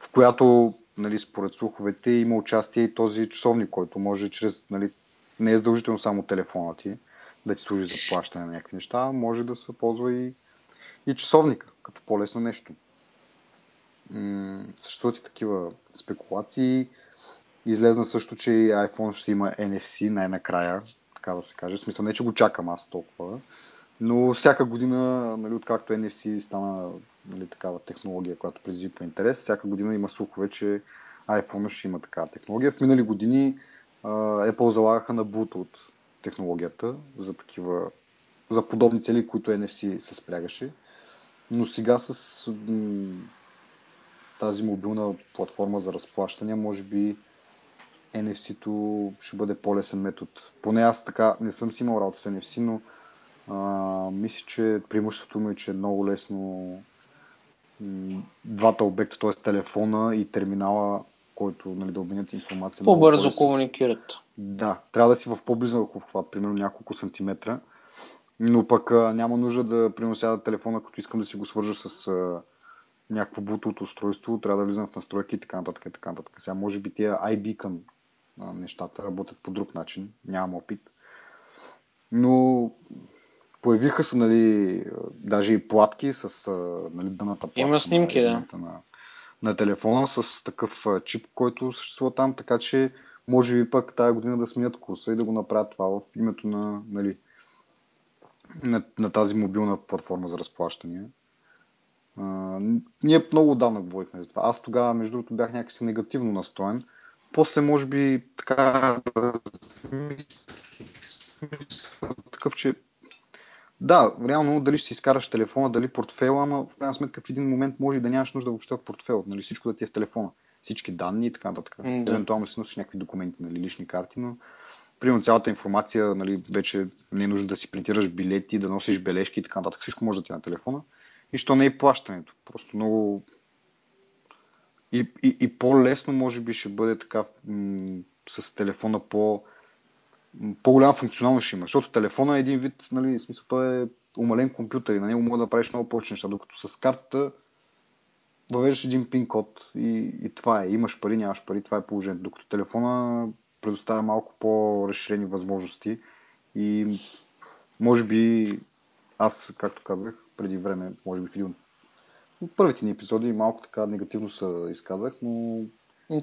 S1: в която, нали, според слуховете, има участие и този часовник, който може чрез, нали, не е задължително само телефона ти, да ти служи за плащане на някакви неща, може да се ползва и, и часовника, като по-лесно нещо. М- съществуват и такива спекулации. Излезна също, че iPhone ще има NFC най-накрая, така да се каже. В смисъл не, че го чакам аз толкова, но всяка година, нали, откакто NFC стана нали, такава технология, която предизвиква интерес, всяка година има слухове, че iPhone ще има такава технология. В минали години Apple залагаха на Bluetooth технологията за такива за подобни цели, които NFC се спрягаше. Но сега с м, тази мобилна платформа за разплащания, може би NFC-то ще бъде по-лесен метод. Поне аз така не съм си имал работа с NFC, но а, мисля, че преимуществото му е, че е много лесно м, двата обекта, т.е. телефона и терминала, който нали, да обменят информация.
S2: По-бързо
S1: по-лесно.
S2: комуникират.
S1: Да, трябва да си в по-близък обхват, примерно няколко сантиметра. Но пък а, няма нужда да принося телефона, като искам да си го свържа с а, някакво Bluetooth устройство, трябва да влизам в настройки и така нататък. И така нататък. Сега може би тия iBeacon нещата работят по друг начин, нямам опит. Но появиха се, нали, даже и платки с нали, дъната платка
S2: Има снимки,
S1: на,
S2: да.
S1: на, на телефона с такъв чип, който съществува там, така че може би пък тази година да сменят курса и да го направят това в името на, нали, на, на тази мобилна платформа за разплащания. А, ние много отдавна говорихме за това. Аз тогава, между другото, бях някакси негативно настроен. После, може би, така такъв, че да, реално, дали ще си изкараш телефона, дали портфела, ама в крайна сметка в един момент може да нямаш нужда въобще в портфел. Нали, всичко да ти е в телефона. Всички данни и така нататък.
S2: Да.
S1: Евентуално си носиш някакви документи, нали, лични карти, но примерно цялата информация, нали, вече не е нужда да си принтираш билети, да носиш бележки и така нататък. Всичко може да ти е на телефона. И що не е плащането. Просто много... И, и, и по-лесно може би ще бъде така м- с телефона по... по-голяма функционалност ще има. Защото телефона е един вид, нали, смисъл, той е умален компютър и на него може да правиш много повече неща, докато с картата въвеждаш един пин код и, и това е. Имаш пари, нямаш пари, това е положението. Докато телефона предоставя малко по-разширени възможности и може би аз, както казах преди време, може би в един от първите ни епизоди малко така негативно се изказах, но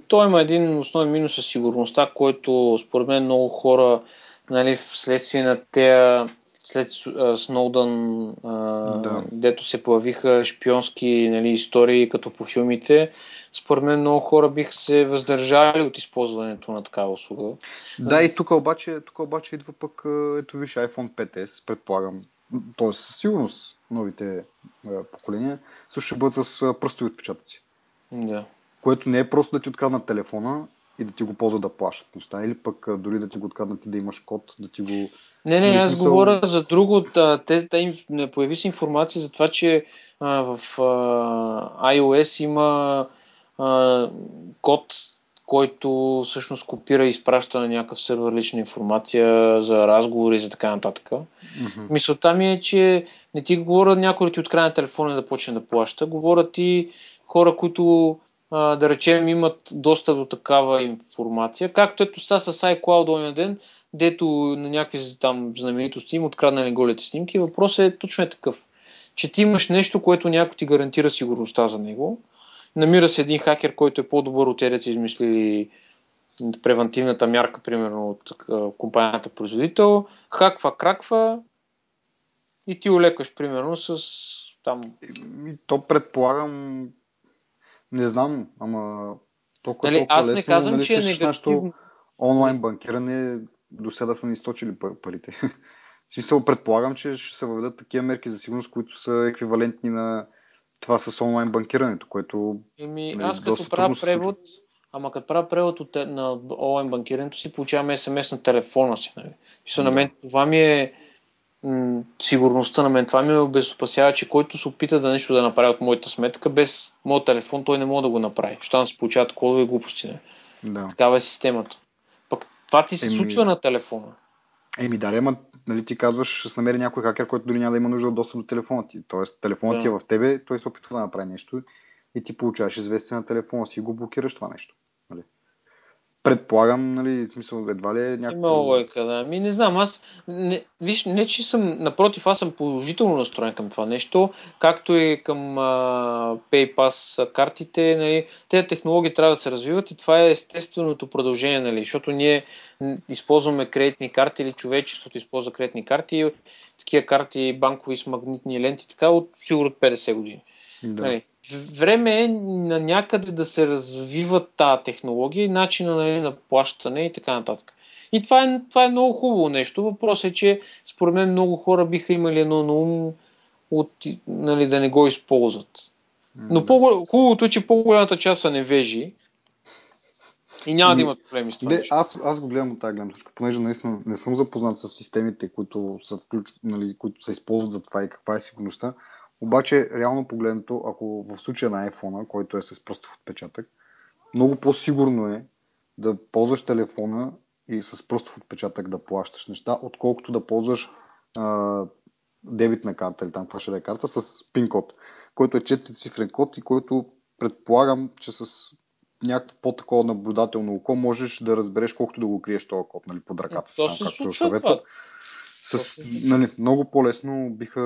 S2: Той има един основен минус със сигурността, който според мен много хора, нали, вследствие на тея, след Сноудън, а,
S1: Да.
S2: дето се появиха шпионски нали, истории, като по филмите, според мен много хора биха се въздържали от използването на такава услуга.
S1: Да, и тук обаче, тук обаче идва пък, ето виж, iPhone 5s, предполагам, т.е. със сигурност новите а, поколения също ще бъдат с пръстови отпечатъци.
S2: Да.
S1: Което не е просто да ти откраднат телефона и да ти го ползват да плащат неща. Или пък дори да ти го откраднат и да имаш код, да ти го...
S2: Не, не, аз смисъл... говоря за друго. Те, те им не появи се информация за това, че а, в а, iOS има а, код, който всъщност копира и изпраща на някакъв сервер лична информация за разговори и за така нататък. Mm-hmm. Мисълта ми е, че не ти говорят някой да ти открадне телефона да почне да плаща. Говорят ти хора, които да речем имат достъп до такава информация, както ето са с iCloud оня ден, дето на някакви там знаменитости им откраднали голите снимки. Въпросът е точно е такъв, че ти имаш нещо, което някой ти гарантира сигурността за него. Намира се един хакер, който е по-добър от тези, измислили превентивната мярка, примерно от компанията производител, хаква, краква и ти олекаш, примерно, с там...
S1: То предполагам, не знам, ама толкова,
S2: нали,
S1: толкова
S2: аз
S1: лесно,
S2: не казвам,
S1: нали,
S2: че е негативно.
S1: Нашето онлайн банкиране до сега са ни източили парите. В смисъл, предполагам, че ще се въведат такива мерки за сигурност, които са еквивалентни на това с онлайн банкирането, което.
S2: Еми, нали, аз като правя превод, ама като правя превод от, на онлайн банкирането си, получавам СМС на телефона си. Нали? Да. на мен това ми е м- сигурността на мен. Това ми обезопасява, че който се опита да нещо да направи от моята сметка, без моят телефон, той не може да го направи. Щом се получават кодове глупости. Не?
S1: Да.
S2: Такава е системата. Пък това ти се Еми... случва на телефона.
S1: Еми, да, ама нали, ти казваш, ще се намери някой хакер, който дори няма да има нужда от достъп до телефона ти. Тоест, телефонът да. ти е в тебе, той се опитва да направи нещо и ти получаваш известие на телефона си и го блокираш това нещо. Предполагам, нали, в смисъл, едва ли е някакво...
S2: Има лойка, да. Ми не знам, аз... Не, виж, не, че съм... Напротив, аз съм положително настроен към това нещо, както и към а, PayPass картите, нали. Те технологии трябва да се развиват и това е естественото продължение, нали, защото ние използваме кредитни карти или човечеството използва кредитни карти, такива карти банкови с магнитни ленти, така от сигурно 50 години. Да. Нали време е на някъде да се развива тази технология и начина нали, на плащане и така нататък. И това е, това е много хубаво нещо. Въпросът е, че според мен много хора биха имали едно на ум от, нали, да не го използват. Но по- хубавото е, че по-голямата част са невежи и няма да имат проблеми с това.
S1: Не, аз, аз го гледам от тази гледна точка, понеже наистина не съм запознат с системите, които, са включ, нали, които се използват за това и каква е сигурността. Обаче, реално погледнато, ако в случая на iPhone, който е с пръстов отпечатък, много по-сигурно е да ползваш телефона и с пръстов отпечатък да плащаш неща, отколкото да ползваш а, дебитна карта или там каква ще да е карта с пин код, който е 4 цифрен код и който предполагам, че с някакво по-такова наблюдателно око можеш да разбереш колкото да го криеш този код нали, под ръката.
S2: То се случва това.
S1: С, нали, много по-лесно биха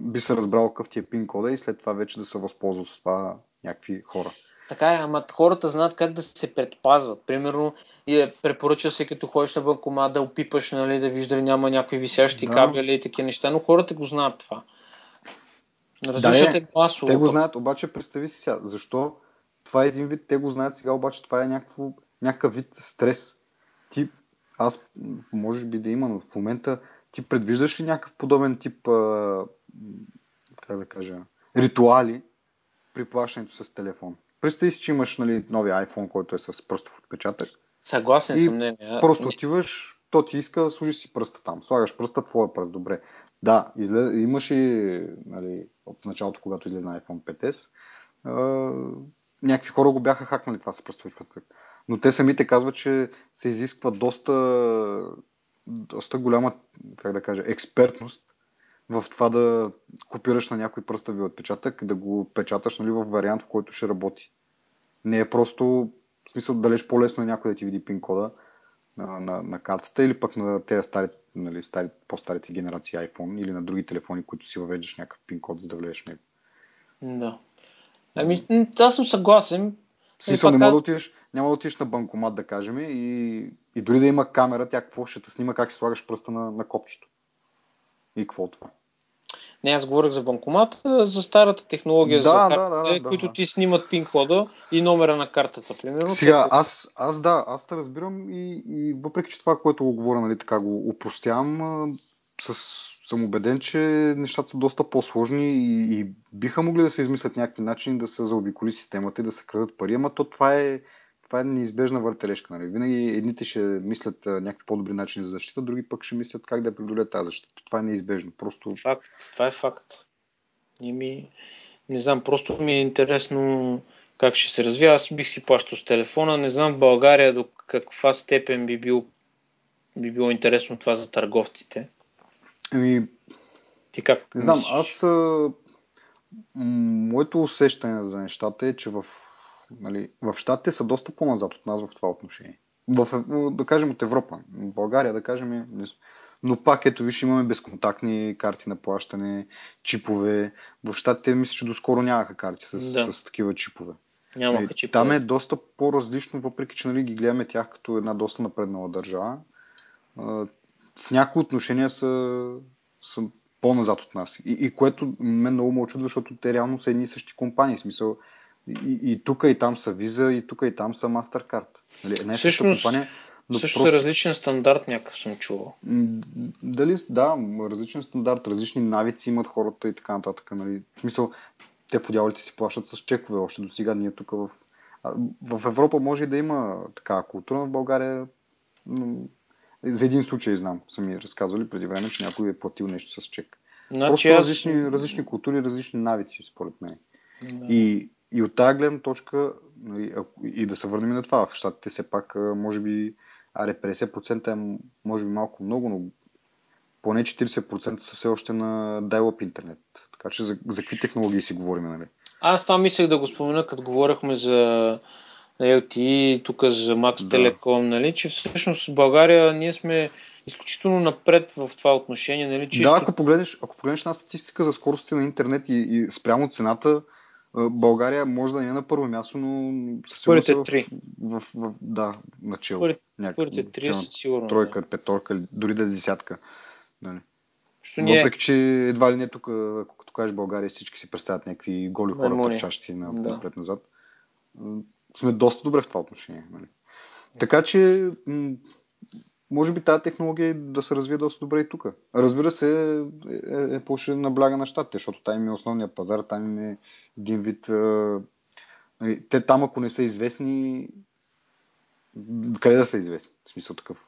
S1: би се разбрал какъв ти е пин кода и след това вече да се възползват с това някакви хора.
S2: Така е, ама хората знаят как да се предпазват. Примерно, и е, препоръча се като ходиш на банкомат да опипаш, нали, да вижда ли няма някакви висящи да. кабели и такива неща, но хората го знаят това.
S1: Различат да, е масово. Те го знаят, обаче представи си сега, защо това е един вид, те го знаят сега, обаче това е някакво, някакъв вид стрес. Ти, аз, може би да има, но в момента ти предвиждаш ли някакъв подобен тип а, как да кажа, ритуали при плащането с телефон. Представи си, че имаш нали, новия iPhone, който е с пръстов отпечатък.
S2: Съгласен
S1: и
S2: съм, не,
S1: не. Просто отиваш, то ти иска, служи си пръста там. Слагаш пръста, твоя пръст, добре. Да, излез, имаш и нали, в началото, когато излезе на iPhone 5S, а, някакви хора го бяха хакнали това с пръстов отпечатък. Но те самите казват, че се изисква доста, доста голяма, как да кажа, експертност в това да копираш на някой пръстови отпечатък, да го печаташ нали, в вариант, в който ще работи. Не е просто, в смисъл, далеч по-лесно е някой да ти види пин кода на, на, на картата или пък на тези стари, нали, стари, по-старите генерации iPhone или на други телефони, които си въвеждаш някакъв пин код, за да влезеш в него.
S2: Да. Ами, аз съм съгласен.
S1: В смисъл, не мога да отидеш, няма да отидеш на банкомат, да кажем, и, и дори да има камера, тя какво ще те снима как си слагаш пръста на, на копчето. И какво това?
S2: Не, аз говорих за банкомата, за старата технология
S1: да,
S2: за
S1: картите, да, да,
S2: които
S1: да.
S2: ти снимат пин кода и номера на картата, примерно.
S1: Сега, аз, аз да, аз те разбирам и, и въпреки, че това, което го говоря, нали, така го упростявам, с, съм убеден, че нещата са доста по-сложни и, и биха могли да се измислят някакви начини да се заобиколи системата и да се крадат пари, ама то това е, това е неизбежна въртележка. Нали? Винаги едните ще мислят а, някакви по-добри начини за защита, други пък ще мислят как да преодолеят тази защита. Това е неизбежно. Просто...
S2: Факт. Това е факт. И ми... Не знам, просто ми е интересно как ще се развива. Аз бих си плащал с телефона. Не знам в България до каква степен би, бил, би било интересно това за търговците.
S1: Ами,
S2: Ти как?
S1: не знам,
S2: мислиш?
S1: аз а, моето усещане за нещата е, че в, нали, в Штатите са доста по-назад от нас в това отношение. В, да кажем от Европа. В България, да кажем, но пак ето виж, имаме безконтактни карти на плащане, чипове. В Штатите мисля, че доскоро нямаха карти с,
S2: Да.
S1: с такива чипове.
S2: Нямаха
S1: Нали,
S2: чипове.
S1: Там е доста по-различно, въпреки че нали, ги гледаме тях като една доста напреднала държава. В някои отношения са, са по-назад от нас. И, и което мен много ме очудва, защото те реално са едни и същи компании. В смисъл, и, и тук и там са Visa, и тук и там са MasterCard. Нали, съща
S2: Всъщност,
S1: компания. Но
S2: Също
S1: просто,
S2: са различен стандарт, някакъв съм чувал.
S1: дали, да, различен стандарт, различни навици имат хората и така нататък. Нали. В смисъл, те по дяволите си плащат с чекове още до сега. Ние тук в, в Европа може и да има такава култура, в България за един случай знам, са ми разказвали преди време, че някой е платил нещо с чек.
S2: Значи
S1: Просто
S2: аз...
S1: различни, различни култури, различни навици, според мен.
S2: Да.
S1: И, и от тази гледна точка, нали, ако- и да се върнем и на това, в щатите все пак, може би, аре 50% е може би малко много, но поне 40% са все още на dial-up интернет. Така че за, за какви технологии си говорим, нали?
S2: Аз това мислех да го спомена, като говорихме за LTE, тук за Max
S1: Да.
S2: Telecom, нали, че всъщност в България ние сме изключително напред в това отношение, нали, чисто...
S1: Да, ако погледнеш, ако погледнеш една статистика за скоростите на интернет и, и спрямо цената, България може да не е на първо място, но със сигурност
S2: Първите
S1: е
S2: три.
S1: в, в, в, да, начало.
S2: Първите- три са сигурно.
S1: тройка, петорка, или дори да е десятка. Нали.
S2: Ние...
S1: Въпреки, че едва ли не тук, ако като кажеш България, всички си представят някакви голи хора,
S2: Маймуни.
S1: търчащи на,
S2: Да.
S1: напред-назад. Сме доста добре в това отношение. Нали? Така че, м, може би тази технология да се развие доста добре и тук. Разбира се, е, е по-ще набляга на щатите, защото там им е основния пазар, там им е един вид... а, нали, Те там, ако не са известни, къде да са известни? В смисъл такъв.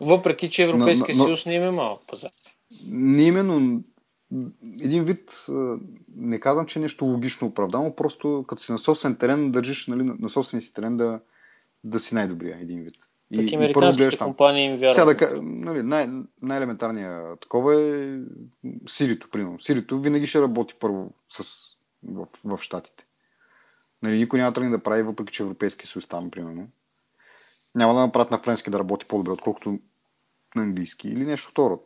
S2: Въпреки, че Европейския
S1: Но- но-
S2: съюз не има малък пазар.
S1: Не именно един вид, а, не казвам, че е нещо логично оправдано, просто като си на собствен терен, държиш нали, на на собствения си терен да, да си най-добрия един вид.
S2: Пък
S1: първо
S2: американските компании им вярват.
S1: Сега да нали, най- най-елементарният такова е Сирито, примерно. Сирито винаги ще работи първо с, в, в Штатите. Нали, никой няма тръгне да прави, въпреки че Европейски съюз там, примерно. Няма да направят на френски да работи по-добре, отколкото на английски или нещо второ.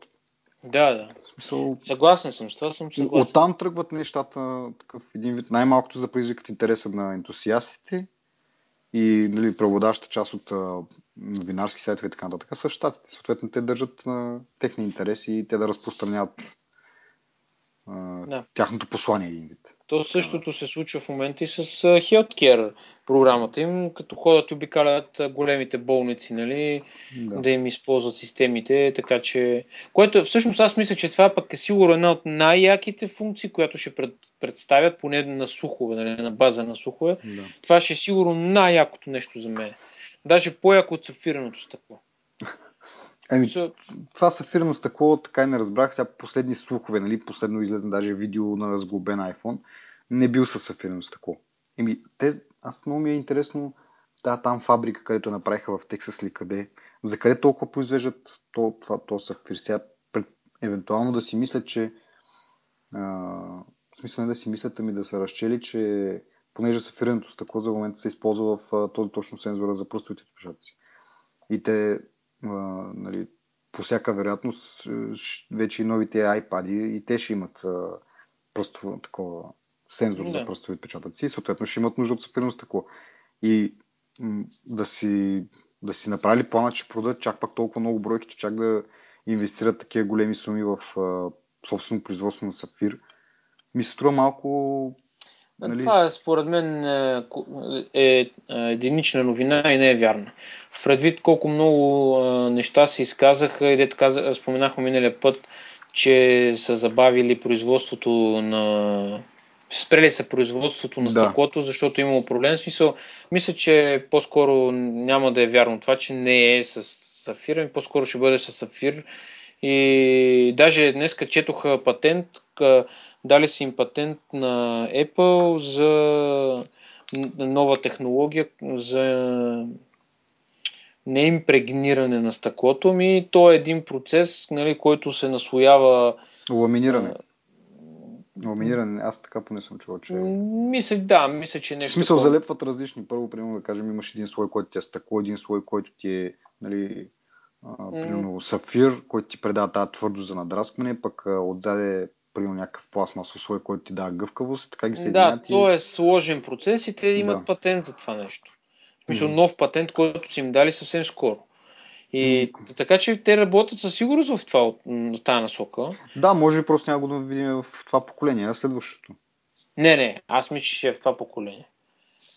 S2: Да, да.
S1: Смисъл,
S2: Съгласен съм с това, съм съгласен.
S1: Оттам тръгват нещата, такъв един вид, най-малкото за да предизвикат интереса на ентусиастите и нали, преобладаващата част от а, новинарски сайтове и така нататък са щатите. Съответно, те държат на техни интереси и те да разпространяват а,
S2: Да.
S1: тяхното послание един вид.
S2: То същото се случва в момента и с а, Healthcare програмата им, като ходят и обикалят големите болници, нали,
S1: Да.
S2: да. им използват системите, така че... Което всъщност аз мисля, че това пък е сигурно една от най-яките функции, която ще пред, представят, поне на слухове, нали, на база на слухове.
S1: Да.
S2: Това ще е сигурно най-якото нещо за мен. Даже по-яко от сафираното стъкло.
S1: Еми, това сафирно стъкло, така и не разбрах. Сега последни слухове, нали, последно излезна даже видео на разглобен iPhone, не бил със сафирно стъкло. Еми, те, аз много ми е интересно, тази там фабрика, където направиха в Тексас ли къде, за къде толкова произвеждат то, това, то сафир. Сега, пред, евентуално да си мислят, че а, в смисъл не да си мислят, ами да са разчели, че понеже сафирното стъкло за момента се използва в а, този точно сензора за пръстовите отпечатъци. И те, а, нали, по всяка вероятност, вече и новите iPad и те ще имат а, пръстово такова сензор
S2: Да.
S1: за пръстови отпечатъци и съответно ще имат нужда от сафирно стъкло. И м, да си, да си направили плана, че продадат чак пак толкова много бройки, че чак да инвестират такива големи суми в а, собствено производство на сафир, ми се струва малко... Нали,
S2: Това е, според мен е, е, е единична новина и не е вярна. В предвид колко много а, неща се изказаха и дето каза, споменахме миналия път, че са забавили производството на спрели са производството на
S1: Да.
S2: стъклото, защото е имало проблем. В Смисъл, мисля, че по-скоро няма да е вярно това, че не е с сафир, ами по-скоро ще бъде с сафир. И даже днес четоха патент, дали са им патент на Apple за нова технология за неимпрегниране на стъклото ми. То е един процес, нали, който се наслоява
S1: Ламиниране. Ламиниране. Аз така поне съм чувал, че...
S2: Мисля, да, мисля, че
S1: В
S2: нещо.
S1: смисъл
S2: такова.
S1: залепват различни. Първо, примерно, да кажем, имаш един слой, който ти е стъкло, един слой, който ти е, нали, а, примерно, сафир, който ти предава тази твърдост за надраскване, пък а, отзаде, примерно, някакъв пластмасов слой, който ти дава гъвкавост, така ги
S2: Да,
S1: съединяват и...
S2: то е сложен процес и те имат
S1: Да.
S2: патент за това нещо. В смисъл,
S1: Мгм.
S2: нов патент, който са им дали съвсем скоро. И така че те работят със сигурност в, това, в тази насока.
S1: Да, може би просто няма го да видим в това поколение, а следващото.
S2: Не, не, аз мисля, че ще е в това поколение.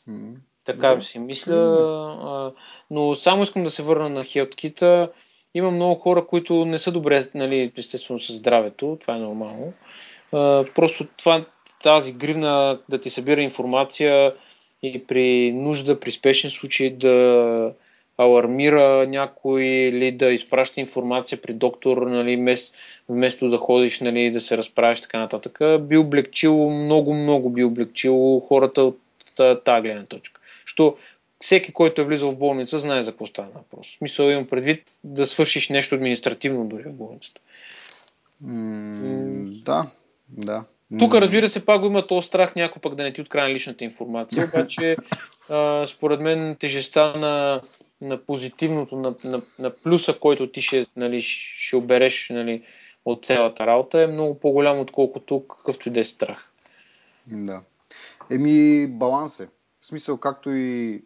S1: М.
S2: Така
S1: Добре.
S2: си мисля. А, но само искам да се върна на HealthKit. Има много хора, които не са добре, нали, естествено, с здравето. Това е нормално. А, просто това, тази гривна да ти събира информация и при нужда, при спешен случай да алармира някой или да изпраща информация при доктор, нали, вместо, вместо да ходиш нали, да се разправиш така нататък, би облегчило, много, много би облегчило хората от та- тази гледна точка. Що всеки, който е влизал в болница, знае за какво става въпрос. Смисъл имам предвид да свършиш нещо административно дори в болницата.
S1: М, Да, да.
S2: Тук, разбира се, пак го има този страх някой пък да не ти открадне личната информация, обаче а, според мен тежестта на, на позитивното, на, на, на плюса, който ти ще, нали, ще обереш нали, от цялата работа е много по-голям, отколкото какъвто и да е страх.
S1: Да. Еми, баланс е. В смисъл, както и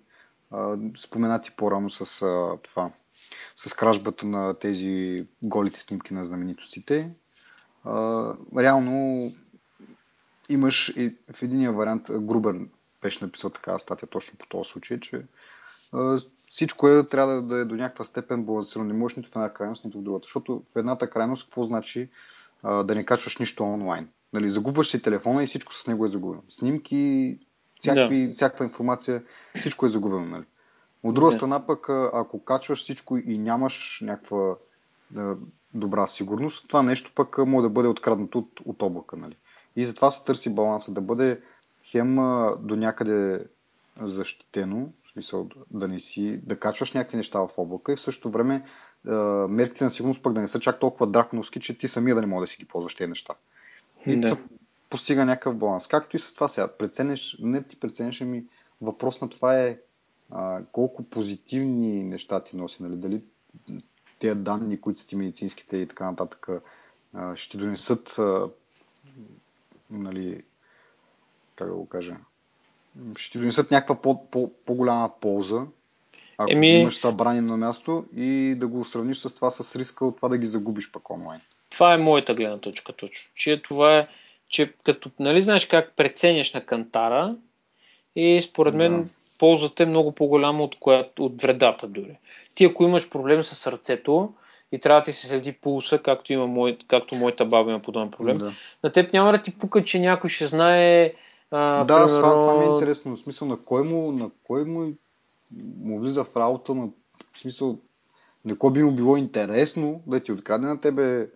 S1: а, споменати по-рано с а, това, с кражбата на тези голите снимки на знаменитостите. А, реално имаш и в единия вариант, Грубер беше написал такава статия точно по този случай, че а, всичко е, трябва да, да е до някаква степен балансирано. Не можеш нито в една крайност, нито в другата. Защото в едната крайност какво значи а, да не качваш нищо онлайн? Нали, загубваш си телефона и всичко с него е загубено. Снимки, всякакви, да. всякаква информация, всичко е загубено. Нали? От друга
S2: Да.
S1: страна пък, ако качваш всичко и нямаш някаква а, добра сигурност, това нещо пък може да бъде откраднато от, от облака. Нали? И затова се търси баланса, да бъде хем до някъде защитено, в смисъл да не си, да качваш някакви неща в облака и в същото време мерките на сигурност пък да не са чак толкова драконовски, че ти самия да не можеш да си ги ползваш тези неща. И
S2: Да.
S1: постига някакъв баланс. Както и с това сега. Преценеш, не ти преценеш, ами въпрос на това е а, колко позитивни неща ти носи. Нали? Дали тези данни, които са ти медицинските и така нататък, а, ще донесат а, нали, как да го кажа, ще ти донесат някаква по, по, по-голяма полза, ако
S2: Еми-
S1: имаш събрани на място и да го сравниш с това с риска от това да ги загубиш пък онлайн.
S2: Това е моята гледна точка точно. Че това е, че като, нали знаеш как преценяш на кантара и според мен
S1: Да.
S2: ползата е много по-голяма от, коя, от вредата дори. Ти ако имаш проблем с сърцето и трябва да ти се следи пулса, както, има мой, както моята баба има подобен проблем,
S1: Да.
S2: на теб няма да ти пука, че някой ще знае а,
S1: Да, с това,
S2: примерно,
S1: това ми е интересно. В смисъл, на кой му, на кой му, му влиза в работа, на, в смисъл, на кой би му било интересно да ти открадне на тебе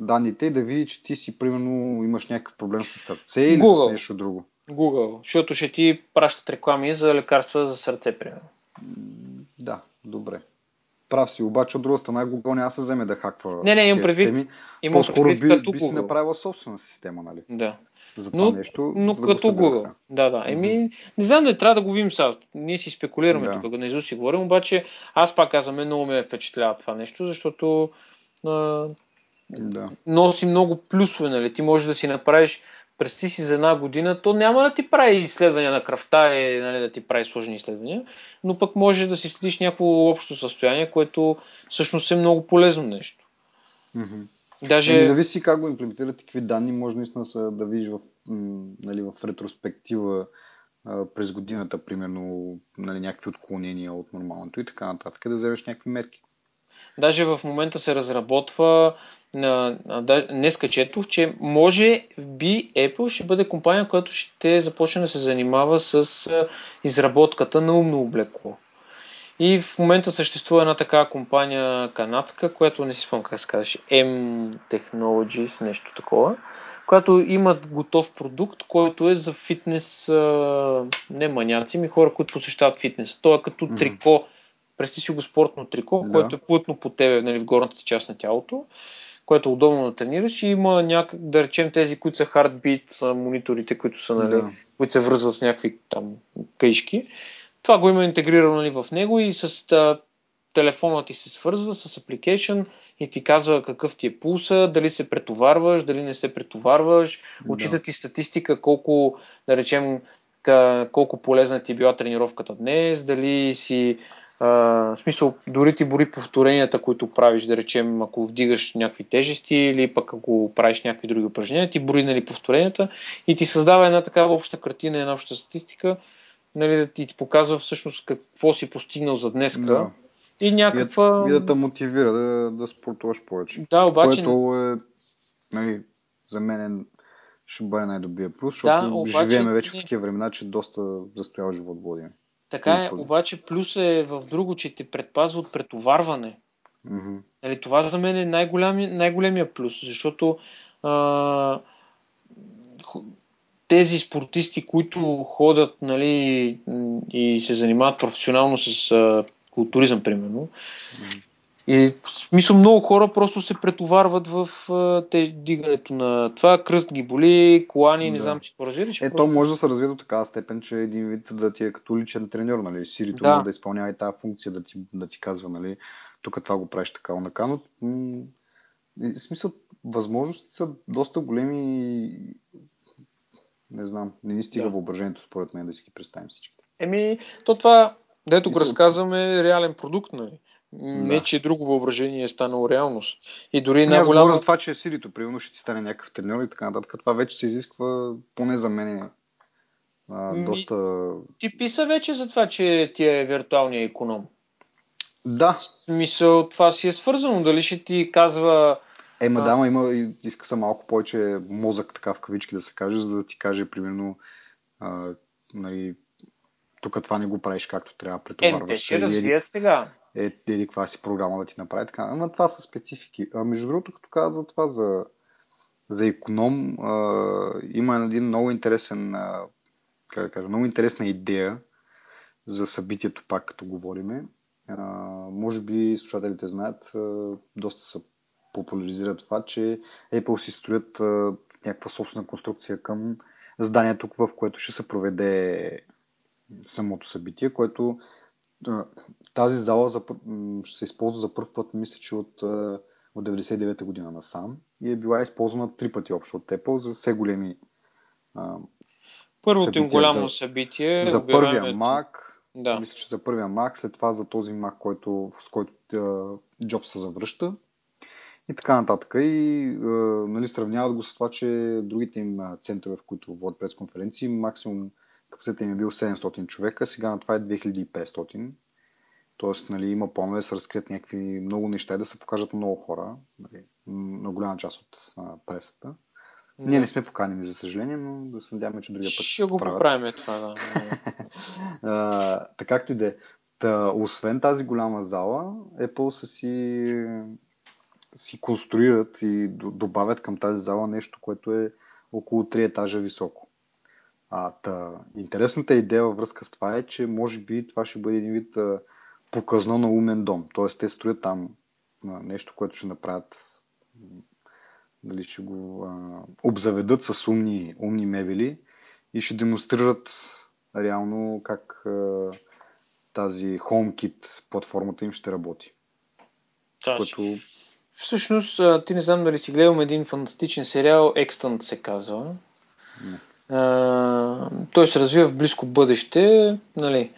S1: данните и да види, че ти си, примерно, имаш някакъв проблем с сърце или
S2: Google.
S1: с нещо друго.
S2: Google, защото ще ти пращат реклами за лекарства за сърце, примерно.
S1: Да, добре. Прав си, обаче от друга страна Google няма се вземе да хаква
S2: Не, не, имам предвид,
S1: системи.
S2: имам
S1: По-скоро
S2: предвид
S1: би,
S2: като
S1: би си направила собствена система, нали?
S2: Да.
S1: За това
S2: Но,
S1: нещо.
S2: но
S1: да
S2: като Google. Да, да. Еми, не знам да трябва да го видим сега. Ние си спекулираме
S1: Да.
S2: тук, на Изус си говорим, обаче аз пак казвам, много ме впечатлява това нещо, защото а,
S1: Да.
S2: носи много плюсове, нали? Ти можеш да си направиш Представи си за една година, то няма да ти прави изследвания на кръвта и нали, да ти прави сложни изследвания, но пък може да си следиш някакво общо състояние, което всъщност е много полезно нещо.
S1: Мгм.
S2: Даже...
S1: Еми, зависи как го имплементират и какви данни може наистина са да видиш в, нали, в ретроспектива през годината, примерно, нали, някакви отклонения от нормалното и така нататък, да вземеш някакви мерки.
S2: Даже в момента се разработва на, на, днеска четох, че може би Apple ще бъде компания, която ще започне да се занимава с изработката на умно облекло. И в момента съществува една такава компания канадска, която не си спомням как се казваше, M Technologies, нещо такова, която имат готов продукт, който е за фитнес, не маняци, ми хора, които посещават фитнес. То е като mm-hmm. трико, представи си го спортно трико, да. което е плътно по тебе, нали, в горната част на тялото, което е удобно да тренираш и има някак, да речем тези, които са heartbeat, мониторите, които са, нали, да. които се връзват с някакви там къишки. Това го има интегрирано нали, в него и с а, телефона ти се свързва с application и ти казва какъв ти е пулса, дали се претоварваш, дали не се претоварваш, да. ти статистика колко, да речем, колко полезна ти е била тренировката днес, дали си а, в смисъл, дори ти бори повторенията, които правиш, да речем, ако вдигаш някакви тежести или пък ако правиш някакви други упражнения, ти бори нали, повторенията и ти създава една такава обща картина, една обща статистика, нали, да ти показва всъщност какво си постигнал за днеска. Да. И някаква...
S1: И, и да те мотивира да, да спортуваш повече.
S2: Да, обаче...
S1: Което е, нали, за мен е, ще бъде най-добрия плюс, защото да, обаче... живееме вече в такива времена, че доста застоял живот водим.
S2: Така е, обаче плюс е в друго, че те предпазва от претоварване.
S1: Mm-hmm.
S2: Нали, това за мен е най-големия, най-големия плюс, защото а, тези спортисти, които ходят нали, и се занимават професионално с а, културизъм, примерно, mm-hmm. И в смисъл много хора просто се претоварват в те, дигането на това, кръст ги боли, колани, да. не знам, че го разбираш.
S1: Е, просто... то може да се развие до такава степен, че един вид да ти е като личен треньор, нали? Сирито да. може да изпълнява и тази функция, да ти, да ти казва, нали? Тук това го правиш така, онака, но м- в смисъл, възможности са доста големи и не знам, не ни стига да. въображението според мен да си ги представим всички.
S2: Еми, то това, дето го разказваме, е реален продукт, нали? Не, да. че друго въображение е станало реалност. И дори
S1: не голяма... за това, че е Сирито, примерно ще ти стане някакъв треньор и така нататък. Това вече се изисква, поне за мен, а, Ми... доста...
S2: Ти писа вече за това, че ти е виртуалния економ.
S1: Да.
S2: В смисъл, това си е свързано. Дали ще ти казва...
S1: Ема, да, ма има, иска се малко повече мозък, така в кавички да се каже, за да ти каже, примерно, а, нали, тук това не го правиш както трябва, претоварваш. Е, те
S2: ще развият сега
S1: е, еди каква си програма да ти направи така. Ама това са специфики. А между другото, като каза това за, за економ, а, има един много интересен, а, как да кажа, много интересна идея за събитието, пак като говориме. А, може би слушателите знаят, а, доста се популяризира това, че Apple си строят а, някаква собствена конструкция към зданието, в което ще се проведе самото събитие, което тази зала за, ще се използва за първ път, мисля, че от, от 99-та година насам и е била използвана три пъти общо от Apple за все големи
S2: Първото им голямо за, събитие.
S1: За първия Mac, да. мисля, че за първия Mac, след това за този Mac, който, с който Джоб се завръща и така нататък. И нали, сравняват го с това, че другите им центрове, в които водят пресконференции, максимум капацитета им е бил 700 човека, сега на това е 2500. Тоест, нали, има планове да се разкрият някакви много неща и да се покажат много хора, нали, на голяма част от а, пресата. Да. Ние не сме поканени, за съжаление, но да се надяваме, че другия път
S2: ще го поправим това, да.
S1: а, така както и да е. Та, освен тази голяма зала, Apple са си, си конструират и добавят към тази зала нещо, което е около 3 етажа високо. А, та, интересната идея във връзка с това е, че може би това ще бъде един вид а, показно на умен дом. Тоест те строят там а, нещо, което ще направят, дали ще го а, обзаведат с умни, умни мебели и ще демонстрират реално как а, тази HomeKit платформата им ще работи.
S2: Което... Всъщност, ти не знам дали си гледам един фантастичен сериал, Extant се казва. Не той се развива в близко бъдеще. Нали,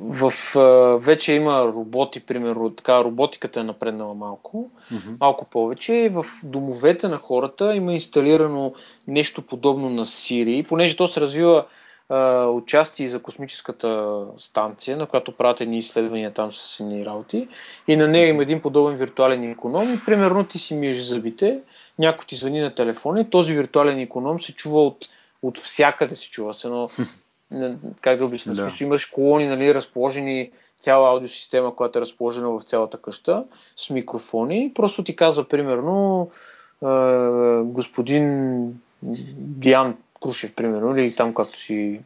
S2: в, а, вече има роботи, примерно, така роботиката е напреднала малко, mm-hmm. малко повече. В домовете на хората има инсталирано нещо подобно на Siri, понеже то се развива а, участие за космическата станция, на която правят едни изследвания там с едни работи. И на нея има един подобен виртуален економ. И примерно ти си миеш зъбите, някой ти звъни на телефона и този виртуален економ се чува от, от всякъде се чува. С едно, как да обясня, да. смисъл, имаш колони, нали, разположени цяла аудиосистема, която е разположена в цялата къща с микрофони. Просто ти казва, примерно, господин Диан Крушев, примерно, или там както си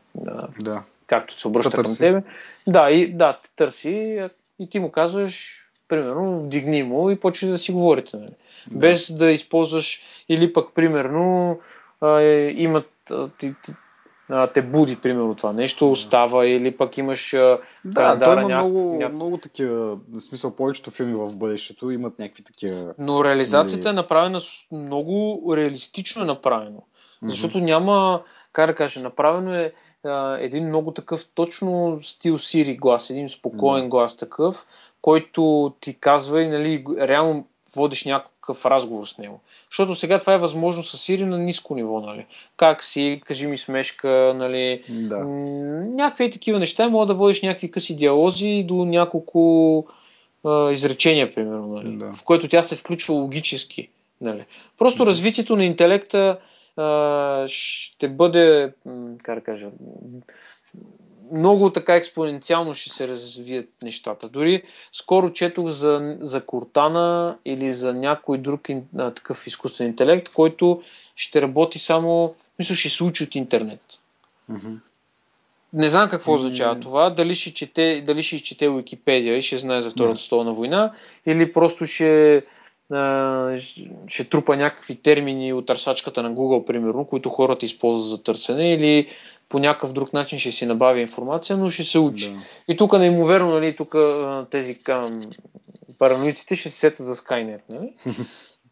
S1: да.
S2: както се обръща към тебе. Да, и да, те търси и ти му казваш, примерно, вдигни му и почваш да си говорите. Нали? Да. Без да използваш или пък, примерно, а, имат, ти, ти, а, те буди, примерно, това нещо, остава или пък имаш а,
S1: Да, той има ня... много, ня... много такива, в смисъл повечето филми в бъдещето имат някакви такива...
S2: Но реализацията нали... е направена много реалистично е направено. Mm-hmm. Защото няма, как да кажа, направено е а, един много такъв точно стил Сири глас, един спокоен mm-hmm. глас такъв, който ти казва и нали, реално водиш някакъв разговор с него. Защото сега това е възможно с Сири на ниско ниво, нали? Как си, кажи ми смешка, нали?
S1: Да.
S2: някакви такива неща, мога да водиш някакви къси диалози до няколко а, изречения, примерно, нали? Да. в което тя се включва логически. Нали? Просто да. развитието на интелекта а, ще бъде, как да кажа, много така експоненциално ще се развият нещата. Дори скоро четох за, за Кортана или за някой друг а, такъв изкуствен интелект, който ще работи само, мисля, ще се учи от интернет.
S1: Mm-hmm.
S2: Не знам какво означава mm-hmm. това. Дали ще, чете, дали ще чете Уикипедия и ще знае за Втората yeah. столна война, или просто ще, а, ще трупа някакви термини от търсачката на Google, примерно, които хората използват за търсене, или по някакъв друг начин ще си набави информация, но ще се учи. Да. И тук неимоверно, нали, тук тези параноиците ще се сетят за Skynet. Нали?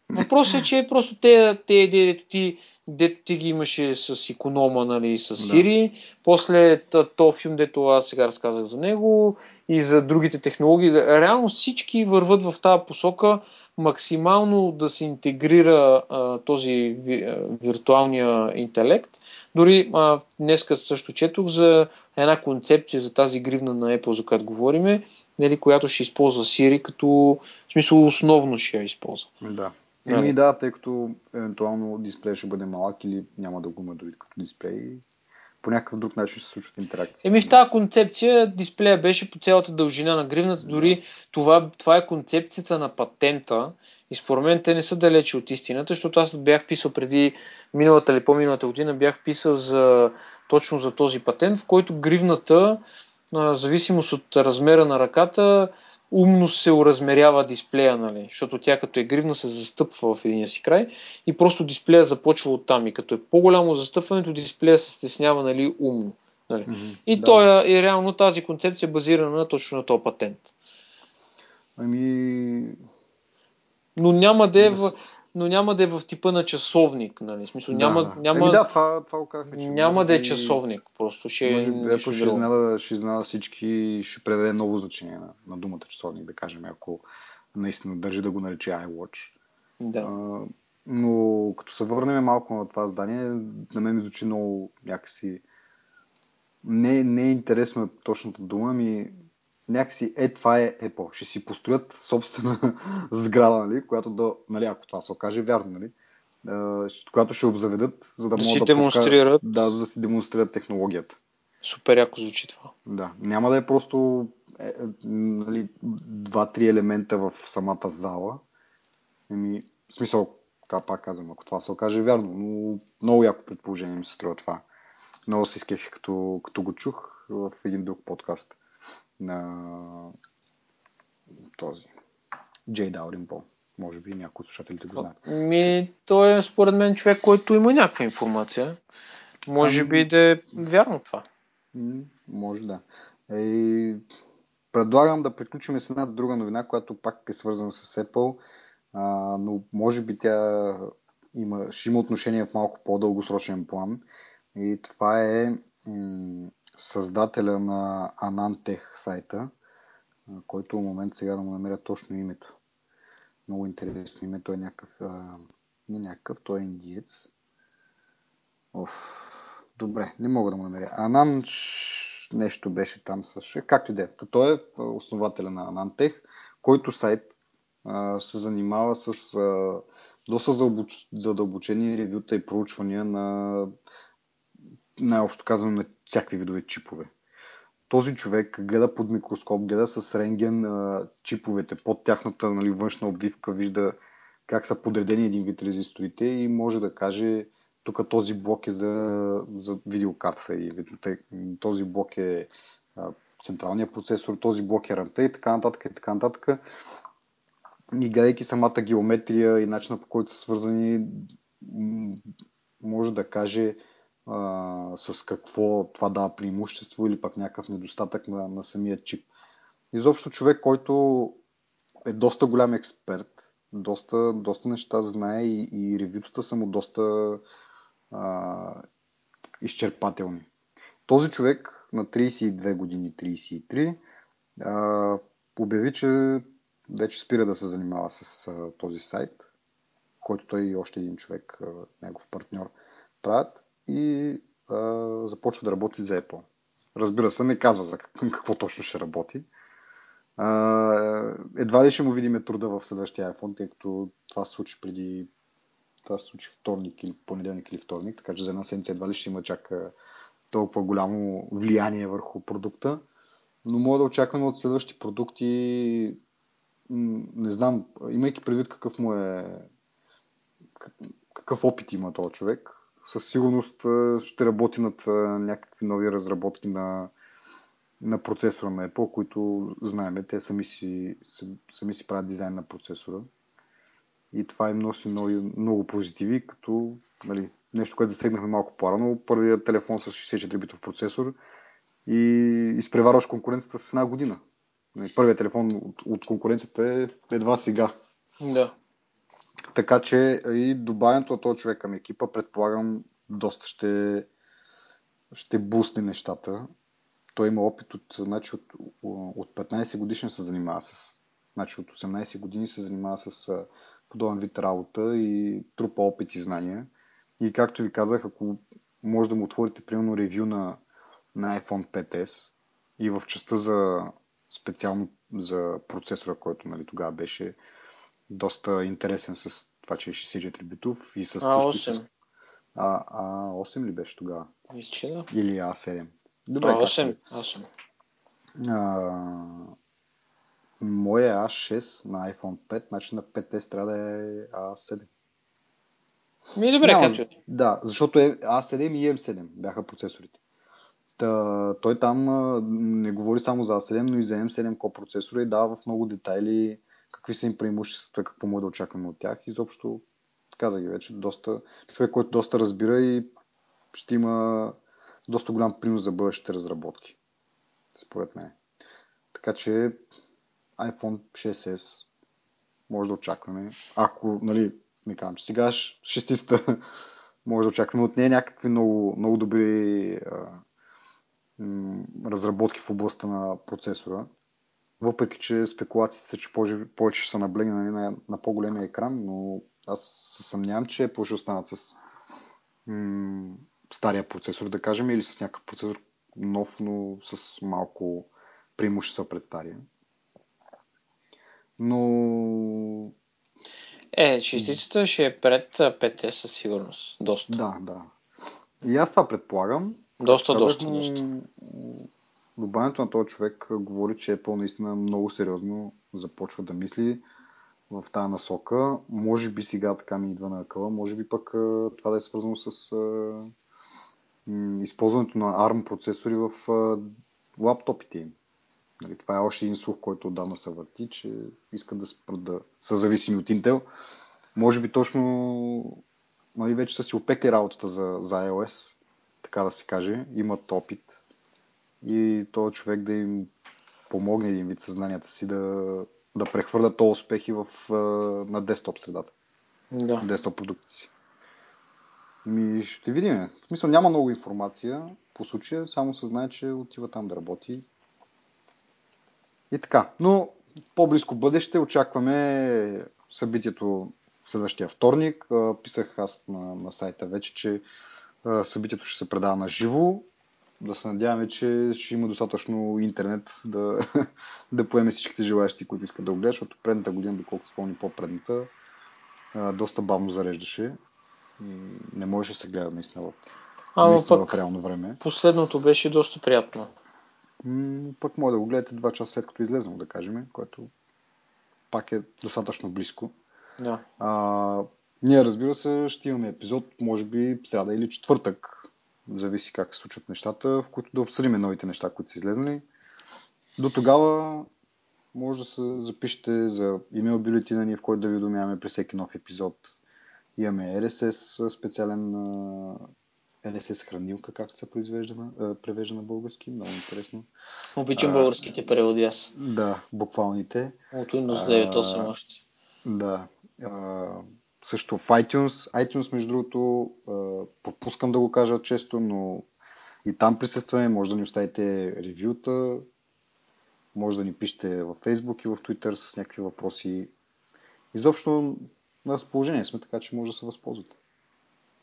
S2: Въпросът е, че просто те, те идеи, дето ти, дето ти ги имаше с иконома, нали, с Сири, да. после то филм, дето аз сега разказах за него и за другите технологии. Реално всички върват в тази посока максимално да се интегрира а, този ви, а, виртуалния интелект. Дори а, днеска също четох за една концепция за тази гривна на Apple, за която говориме, нали, която ще използва Siri като, в смисъл, основно ще я използва.
S1: Да. Еми да, тъй като евентуално дисплея ще бъде малък или няма да го има дори като дисплей по някакъв друг начин ще се случват интеракции.
S2: Еми в тази концепция дисплея беше по цялата дължина на гривната, дори това, това е концепцията на патента и според мен те не са далече от истината, защото аз бях писал преди миналата или по-миналата година, бях писал за, точно за този патент, в който гривната, в зависимост от размера на ръката, умно се уразмерява дисплея, нали? защото тя като е гривна се застъпва в единия си край и просто дисплея започва от там и като е по-голямо застъпването, дисплея се стеснява нали, умно. Нали? Mm-hmm, и да. той е, и реално тази концепция е базирана точно на този патент.
S1: Ами...
S2: Но няма да е в но няма да е в типа на часовник. Нали? Смисъл, да, няма, да. няма,
S1: Еми да, това, това го казахме,
S2: че няма да е часовник, просто ще
S1: може би Apple ще, изнада, ще изнада всички и ще предаде ново значение на, на думата часовник, да кажем, ако наистина държи да го нарече iWatch.
S2: Да.
S1: А, но като се върнем малко на това здание, на мен ми звучи много някакси не, не е интересно точната дума, ми някакси е това е Apple. Ще си построят собствена сграда, нали, която да, нали, ако това се окаже вярно, нали, която ще обзаведат, за да,
S2: да
S1: могат
S2: да демонстрират.
S1: Покажат, да, за да си демонстрират технологията.
S2: Супер яко звучи това.
S1: Да. Няма да е просто е, е, нали, два-три елемента в самата зала. Еми, в смисъл, така пак казвам, ако това се окаже вярно, но много яко предположение ми се струва това. Много се изкефих като, като го чух в един друг подкаст на този Джей Дауринбол. Може би някои от слушателите го знаят.
S2: Ми, той е според мен човек, който има някаква информация. Може ами... би да е вярно това.
S1: може да. И предлагам да приключим с една друга новина, която пак е свързана с Apple, а, но може би тя има, ще има отношение в малко по-дългосрочен план. И това е м- създателя на Anantech сайта, който в момент сега да му намеря точно името. Много интересно име. Той е някакъв... Не някакъв, той е индиец. Оф. добре, не мога да му намеря. Анан нещо беше там с... Както и да е. Той е основателя на Anantech, който сайт се занимава с а, доста задълбочени ревюта и проучвания на най-общо казано на всякакви видове чипове. Този човек гледа под микроскоп, гледа с рентген а, чиповете под тяхната нали, външна обвивка, вижда как са подредени един вид резисторите и може да каже тук този блок е за, за видеокарта този блок е а, централния процесор, този блок е рамта и така нататък и така нататък. И гледайки самата геометрия и начина по който са свързани, може да каже а, с какво това дава преимущество или пък някакъв недостатък на, на самия чип. Изобщо човек, който е доста голям експерт, доста, доста неща знае и, и ревютата са му доста а, изчерпателни. Този човек на 32 години, 33, а, обяви, че вече спира да се занимава с а, този сайт, който той и още един човек, а, негов партньор, правят и а, започва да работи за Apple. Разбира се, не казва за какво точно ще работи. А, едва ли ще му видим труда в следващия iPhone, тъй като това се случи преди това се случи вторник или понеделник или вторник, така че за една седмица едва ли ще има чак толкова голямо влияние върху продукта. Но мога да очакваме от следващи продукти, не знам, имайки предвид какъв му е, какъв опит има този човек, със сигурност ще работи над някакви нови разработки на, на процесора на Apple, които знаеме, те сами си, сами си правят дизайн на процесора. И това им носи много, много позитиви, като нали, нещо, което засегнахме малко по-рано. Първият телефон с 64 битов процесор и изпреварваш конкуренцията с една година. Нали, първият телефон от, от конкуренцията е едва сега.
S2: Да.
S1: Така че и добавянето на този човек към екипа, предполагам, доста ще, ще бусне нещата. Той има опит от, значи, от, от 15 годишни се занимава с. Значи от 18 години се занимава с подобен вид работа и трупа опит и знания. И както ви казах, ако може да му отворите примерно ревю на, на iPhone 5s и в частта за специално за процесора, който нали, тогава беше доста интересен с това, че е 64 битов и с
S2: А8. С...
S1: А, А8 ли беше тогава?
S2: Мисля, да.
S1: Или А7.
S2: Добре, А8. 8.
S1: А, моя A6 на iPhone 5, значи на 5S трябва да е A7.
S2: Ми е добре, Няма,
S1: Да, защото е A7 и M7 бяха процесорите. Та, той там а, не говори само за A7, но и за M7 копроцесора и дава в много детайли какви са им преимуществата, какво може да очакваме от тях. Изобщо, каза ги вече, доста, човек, който доста разбира и ще има доста голям принос за бъдещите разработки. Според мен. Така че iPhone 6s може да очакваме. Ако, нали, не казвам, че сега 6 може да очакваме от нея някакви много, много добри а, м, разработки в областта на процесора. Въпреки, че спекулациите че повече, ще са наблегнали нали, на, на по-големия екран, но аз се съмнявам, че Apple ще останат с м- стария процесор, да кажем, или с някакъв процесор нов, но с малко преимущества пред стария. Но...
S2: Е, шестицата ще е пред 5 със сигурност. Доста.
S1: Да, да. И аз това предполагам.
S2: Доста, Казах, доста, доста.
S1: Добавянето на този човек говори, че Apple наистина много сериозно започва да мисли в тази насока. Може би сега така ми идва на акъла, може би пък това да е свързано с използването на ARM процесори в лаптопите им. Нали, това е още един слух, който отдавна се върти, че искат да спрат да са зависими от Intel. Може би точно нали, вече са си опекли работата за, за iOS, така да се каже. Имат опит и този човек да им помогне един вид съзнанията си да, да прехвърлят този успехи в, на десктоп средата.
S2: Да.
S1: Десктоп продукта си. Ми ще видим. В смисъл няма много информация по случая, само се знае, че отива там да работи и така. Но по-близко бъдеще очакваме събитието в следващия вторник. Писах аз на, на сайта вече, че събитието ще се предава на живо. Да се надяваме, че ще има достатъчно интернет да, да поеме всичките желаящи, които искат да го гледат, защото предната година, доколкото спомни по-предната, доста бавно зареждаше и не можеше да се гледа наистина в,
S2: Ама
S1: наистина
S2: пък
S1: в реално време.
S2: последното беше доста приятно.
S1: М, Пък може да го гледате два часа след като е излезнало, да кажем, което пак е достатъчно близко.
S2: Да.
S1: А, ние, разбира се, ще имаме епизод, може би сряда или четвъртък. Зависи как се случат нещата, в които да обсъдим новите неща, които са излезнали. До тогава може да се запишете за имейл бюлетина ни, в който да ви уведомяваме при всеки нов епизод. Имаме RSS специален RSS хранилка, както се произвежда превежда на български. Много интересно.
S2: Обичам българските преводи аз.
S1: Да, буквалните.
S2: От Windows
S1: А,
S2: 9.8 още.
S1: Да. А, също в iTunes. iTunes, между другото, пропускам да го кажа често, но и там присъстваме. Може да ни оставите ревюта, може да ни пишете във Facebook и в Twitter с някакви въпроси. Изобщо на разположение сме, така че може да се възползвате.